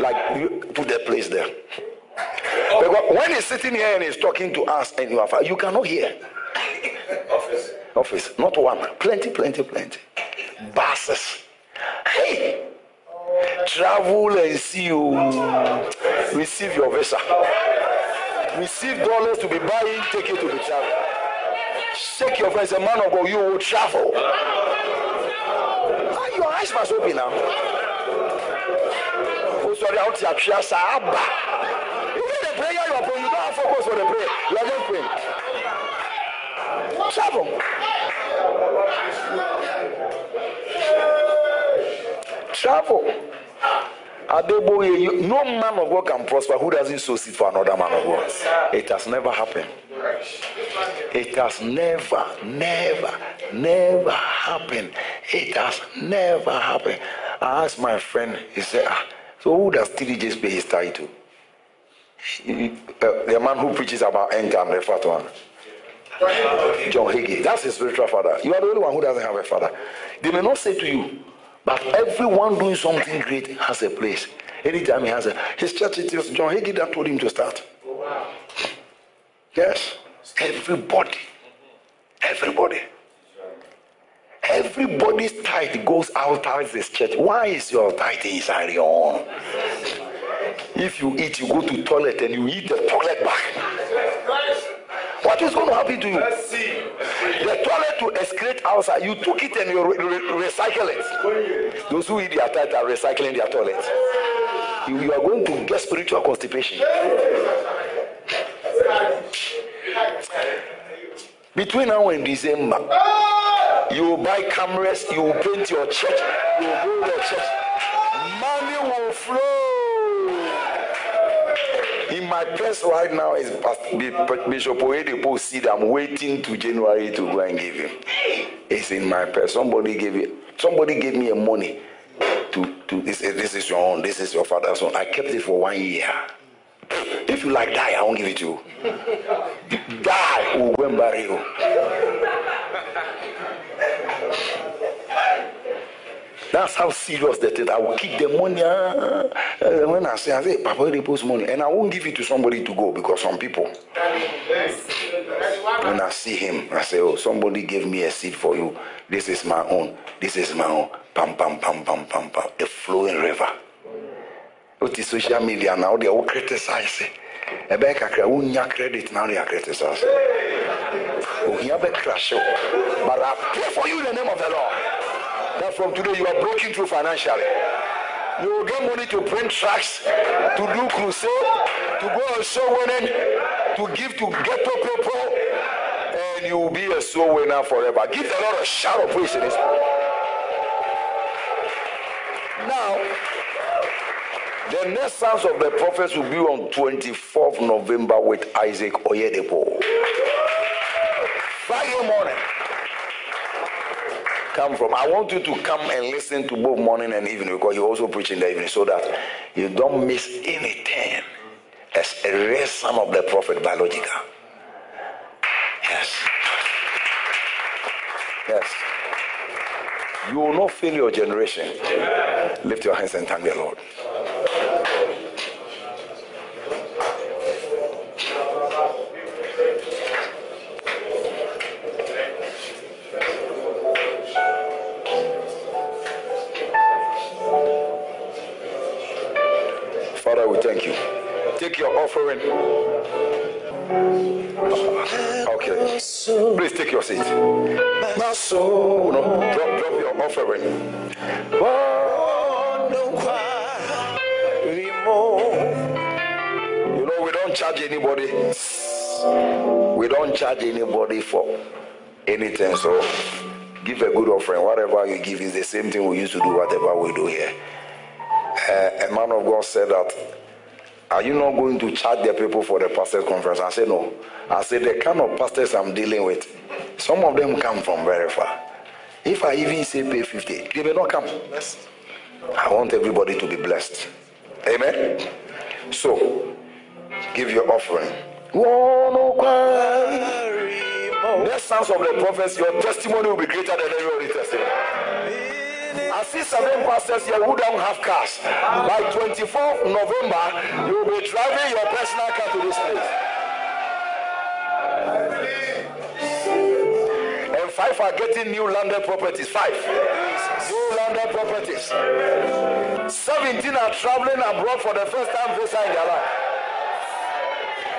Like you put that place there. But when he's sitting here and he's talking to us and you are, you cannot hear. Office. Office. Not one. Plenty, plenty, plenty. Buses. Hey! Travel and see you. Receive your visa receive dollars to be buying, take it to be travel. Shake your friends, a man of God, you will travel. Ah, your eyes must open now. Oh, sorry, out here, Saba. Even the prayer you are praying, you don't have focus on the prayer. You are just praying. Travel. Travel. No man of God can prosper who doesn't sow seed for another man of God. It has never happened. It has never, never, never happened. It has never happened. I asked my friend, he said, ah, so who does TDJs pay his tithe to? Uh, the man who preaches about time, the first one. John Hagee. That's his spiritual father. You are the only one who doesn't have a father. They may not say to you, but everyone doing something great has a place. Anytime he has a his church, it was John Hagee that told him to start. Yes. Everybody. Everybody. Everybody's tithe goes outside this church. Why is your tithe inside your own? If you eat, you go to toilet and you eat the toilet back. What is going to happen to you? Let's see. The toilet to excrete outside, you took it and you re- re- recycle it. Those who eat their tithe are recycling their toilet. You, you are going to get spiritual constipation. Between now and December, you will buy cameras, you will paint your church, you will build your church. Money will flow. My purse right now is Bishop Oyedepo seed. I'm waiting to January to go and give him. It's in my purse. Somebody gave it. Somebody gave me a money to to this. This is your own. This is your father's own. I kept it for one year. If you like die, I won't give it to you. *laughs* die, we'll go and bury you. That's how serious that is. I will keep the money. Uh, when I say, I say, Papa, they post money. And I won't give it to somebody to go because some people. When I see him, I say, Oh, somebody gave me a seat for you. This is my own. This is my own. Pam, pam, pam, pam, pam, pam. A flowing river. What is social media now? They all criticize kakra wonya credit now they are criticizing ohia bɛkra hyew but i pray for you in the name of the lord that from today you are broken through financially. You will get money to print tracts, to do crusade, to go on soul winning, to give to ghetto people, and you will be a soul winner forever. Give the Lord a shout of praise in this. Now, the next sons of the prophets will be on 24th November with Isaac Oyedepo. Friday morning come from. I want you to come and listen to both morning and evening because you also preach in the evening so that you don't miss anything as a rare son of the prophet biological. Yes. Yes. You will not fail your generation. Lift your hands and thank the Lord. Take your offering. Okay. Please take your seat. My soul. No, drop, drop your offering. You know, we don't don't charge anybody. We don't charge anybody for anything. So give a good offering. Whatever you give is the same thing we used to do, whatever we do here. Uh, a man of God said that, Are you not going to charge the people for the pastors' conference? I said, No. I said, The kind of pastors I'm dealing with, some of them come from very far. If I even say pay 50, they may not come. I want everybody to be blessed. Amen. So, give your offering. The sons of the prophets, your testimony will be greater than everybody's testimony. I see seven pastors here who don't have cars. By 24th November, you will be driving your personal car to this place. And five are getting new landed properties. Five. New landed properties. 17 are traveling abroad for the first time visa in their life.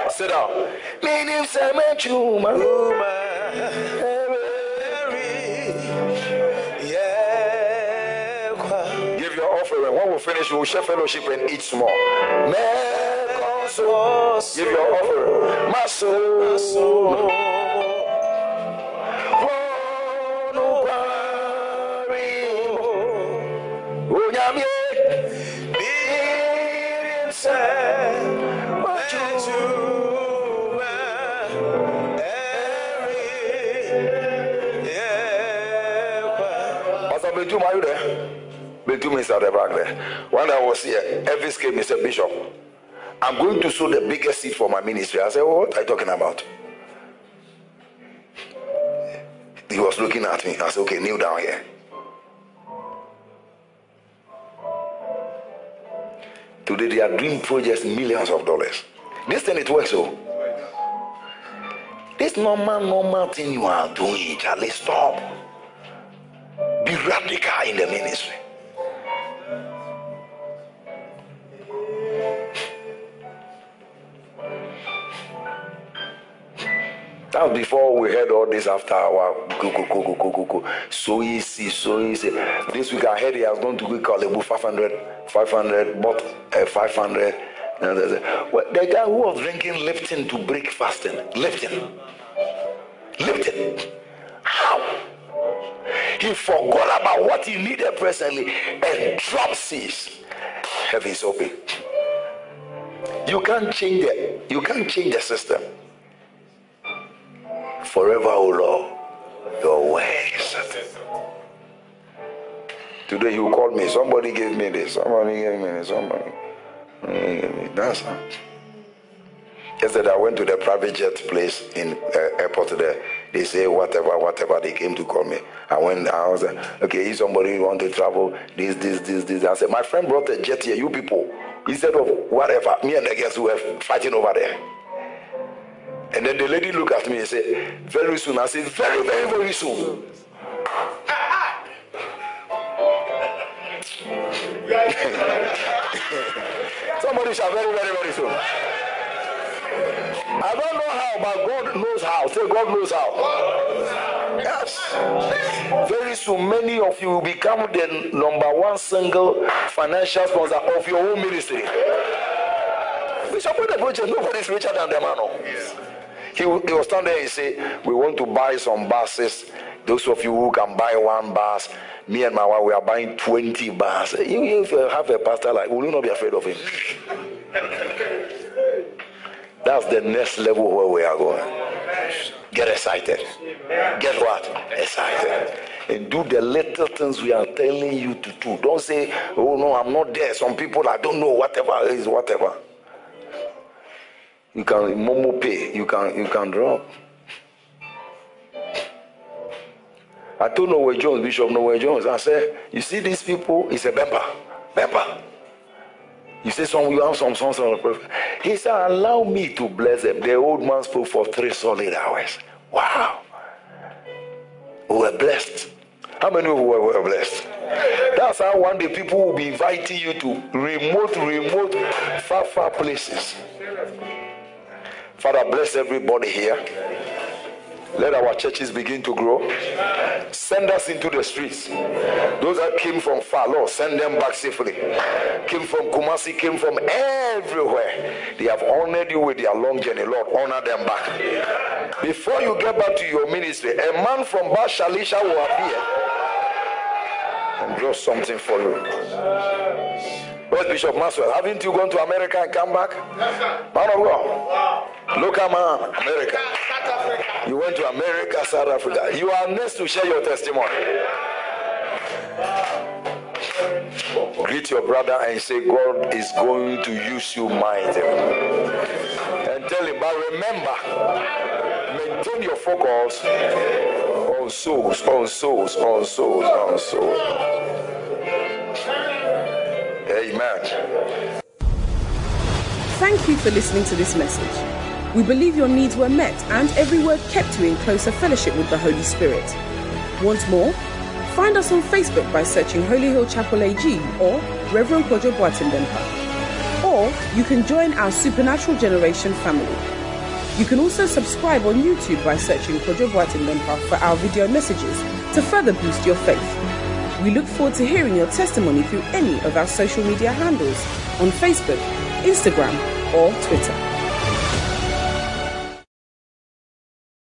Sit down. My name's When we finish, we'll share fellowship and eat small. Give your offering. My soul. Bentum, Bentum is at the back there. When I was here, Elvis came and said, Bishop, I'm going to sow the biggest seed for my ministry. I said, oh, What are you talking about? He was looking at me. I said, Okay, kneel down here. Today they are doing projects millions of dollars. This thing it works so. This normal, normal thing you are doing, Charlie, stop. Be radical in the ministry. That was before we heard all this after our go, go, go, go, go, go, go. So easy, so easy. This week I heard he has gone to about 500, 500, bought uh, 500. Well, the guy who was drinking Lipton to break fasting, Lipton. Lipton. How? He forgot about what he needed presently and dropped seas. Heavens open. You can't change it. You can't change the system forever, O Lord. Your way is certain. Today you called me. Somebody gave me this. Somebody gave me this. Somebody gave me That's how. Yesterday I went to the private jet place in uh, airport there. They say whatever, whatever. They came to call me. I went. I was like, okay, if somebody want to travel, this, this, this, this. I said, my friend brought a jet here. You people, instead of whatever, me and the guys who were fighting over there. And then the lady looked at me and said, Very soon. I said, Very, very, very soon. *laughs* Somebody shall very, very, very soon. I don't know how, but God knows how. Say, God knows how. Yes. Very soon, many of you will become the number one single financial sponsor of your own ministry. Bishop, what the project? Is richer than the man. Yeah. He, he was standing there and say, We want to buy some buses. Those of you who can buy one bus, me and my wife, we are buying 20 buses. If you have a pastor like, will you not be afraid of him? That's the next level where we are going. Get excited. Get what? Excited. And do the little things we are telling you to do. Don't say, oh no, I'm not there. Some people, I don't know, whatever is whatever. You can Momo pay. You can you can drop. I told Noah Jones, Bishop Noah Jones, I said, you see these people, it's a member. Member. You say some you have some sons on the prophet. He said, allow me to bless them. The old man spoke for three solid hours. Wow. We were blessed. How many of you were blessed? That's how one day people will be inviting you to remote, remote, far, far places. Father, bless everybody here. Let our churches begin to grow. Send us into the streets. Those that came from far, Lord, send them back safely. Came from Kumasi, came from everywhere. They have honored you with their long journey. Lord, honor them back. Before you get back to your ministry, a man from Bashalisha will appear and draw something for you. Where's Bishop Maxwell? Haven't you gone to America and come back? Man of God. Local man, America. You went to America, South Africa. You are next to share your testimony. Greet your brother and say, God is going to use you mightily. And tell him, but remember, maintain your focus on souls, on souls, on souls, on souls. Amen. Thank you for listening to this message. We believe your needs were met and every word kept you in closer fellowship with the Holy Spirit. Want more? Find us on Facebook by searching Holy Hill Chapel AG or Reverend Kojo Boateng Or you can join our Supernatural Generation family. You can also subscribe on YouTube by searching Kojo Boateng for our video messages to further boost your faith. We look forward to hearing your testimony through any of our social media handles on Facebook, Instagram, or Twitter.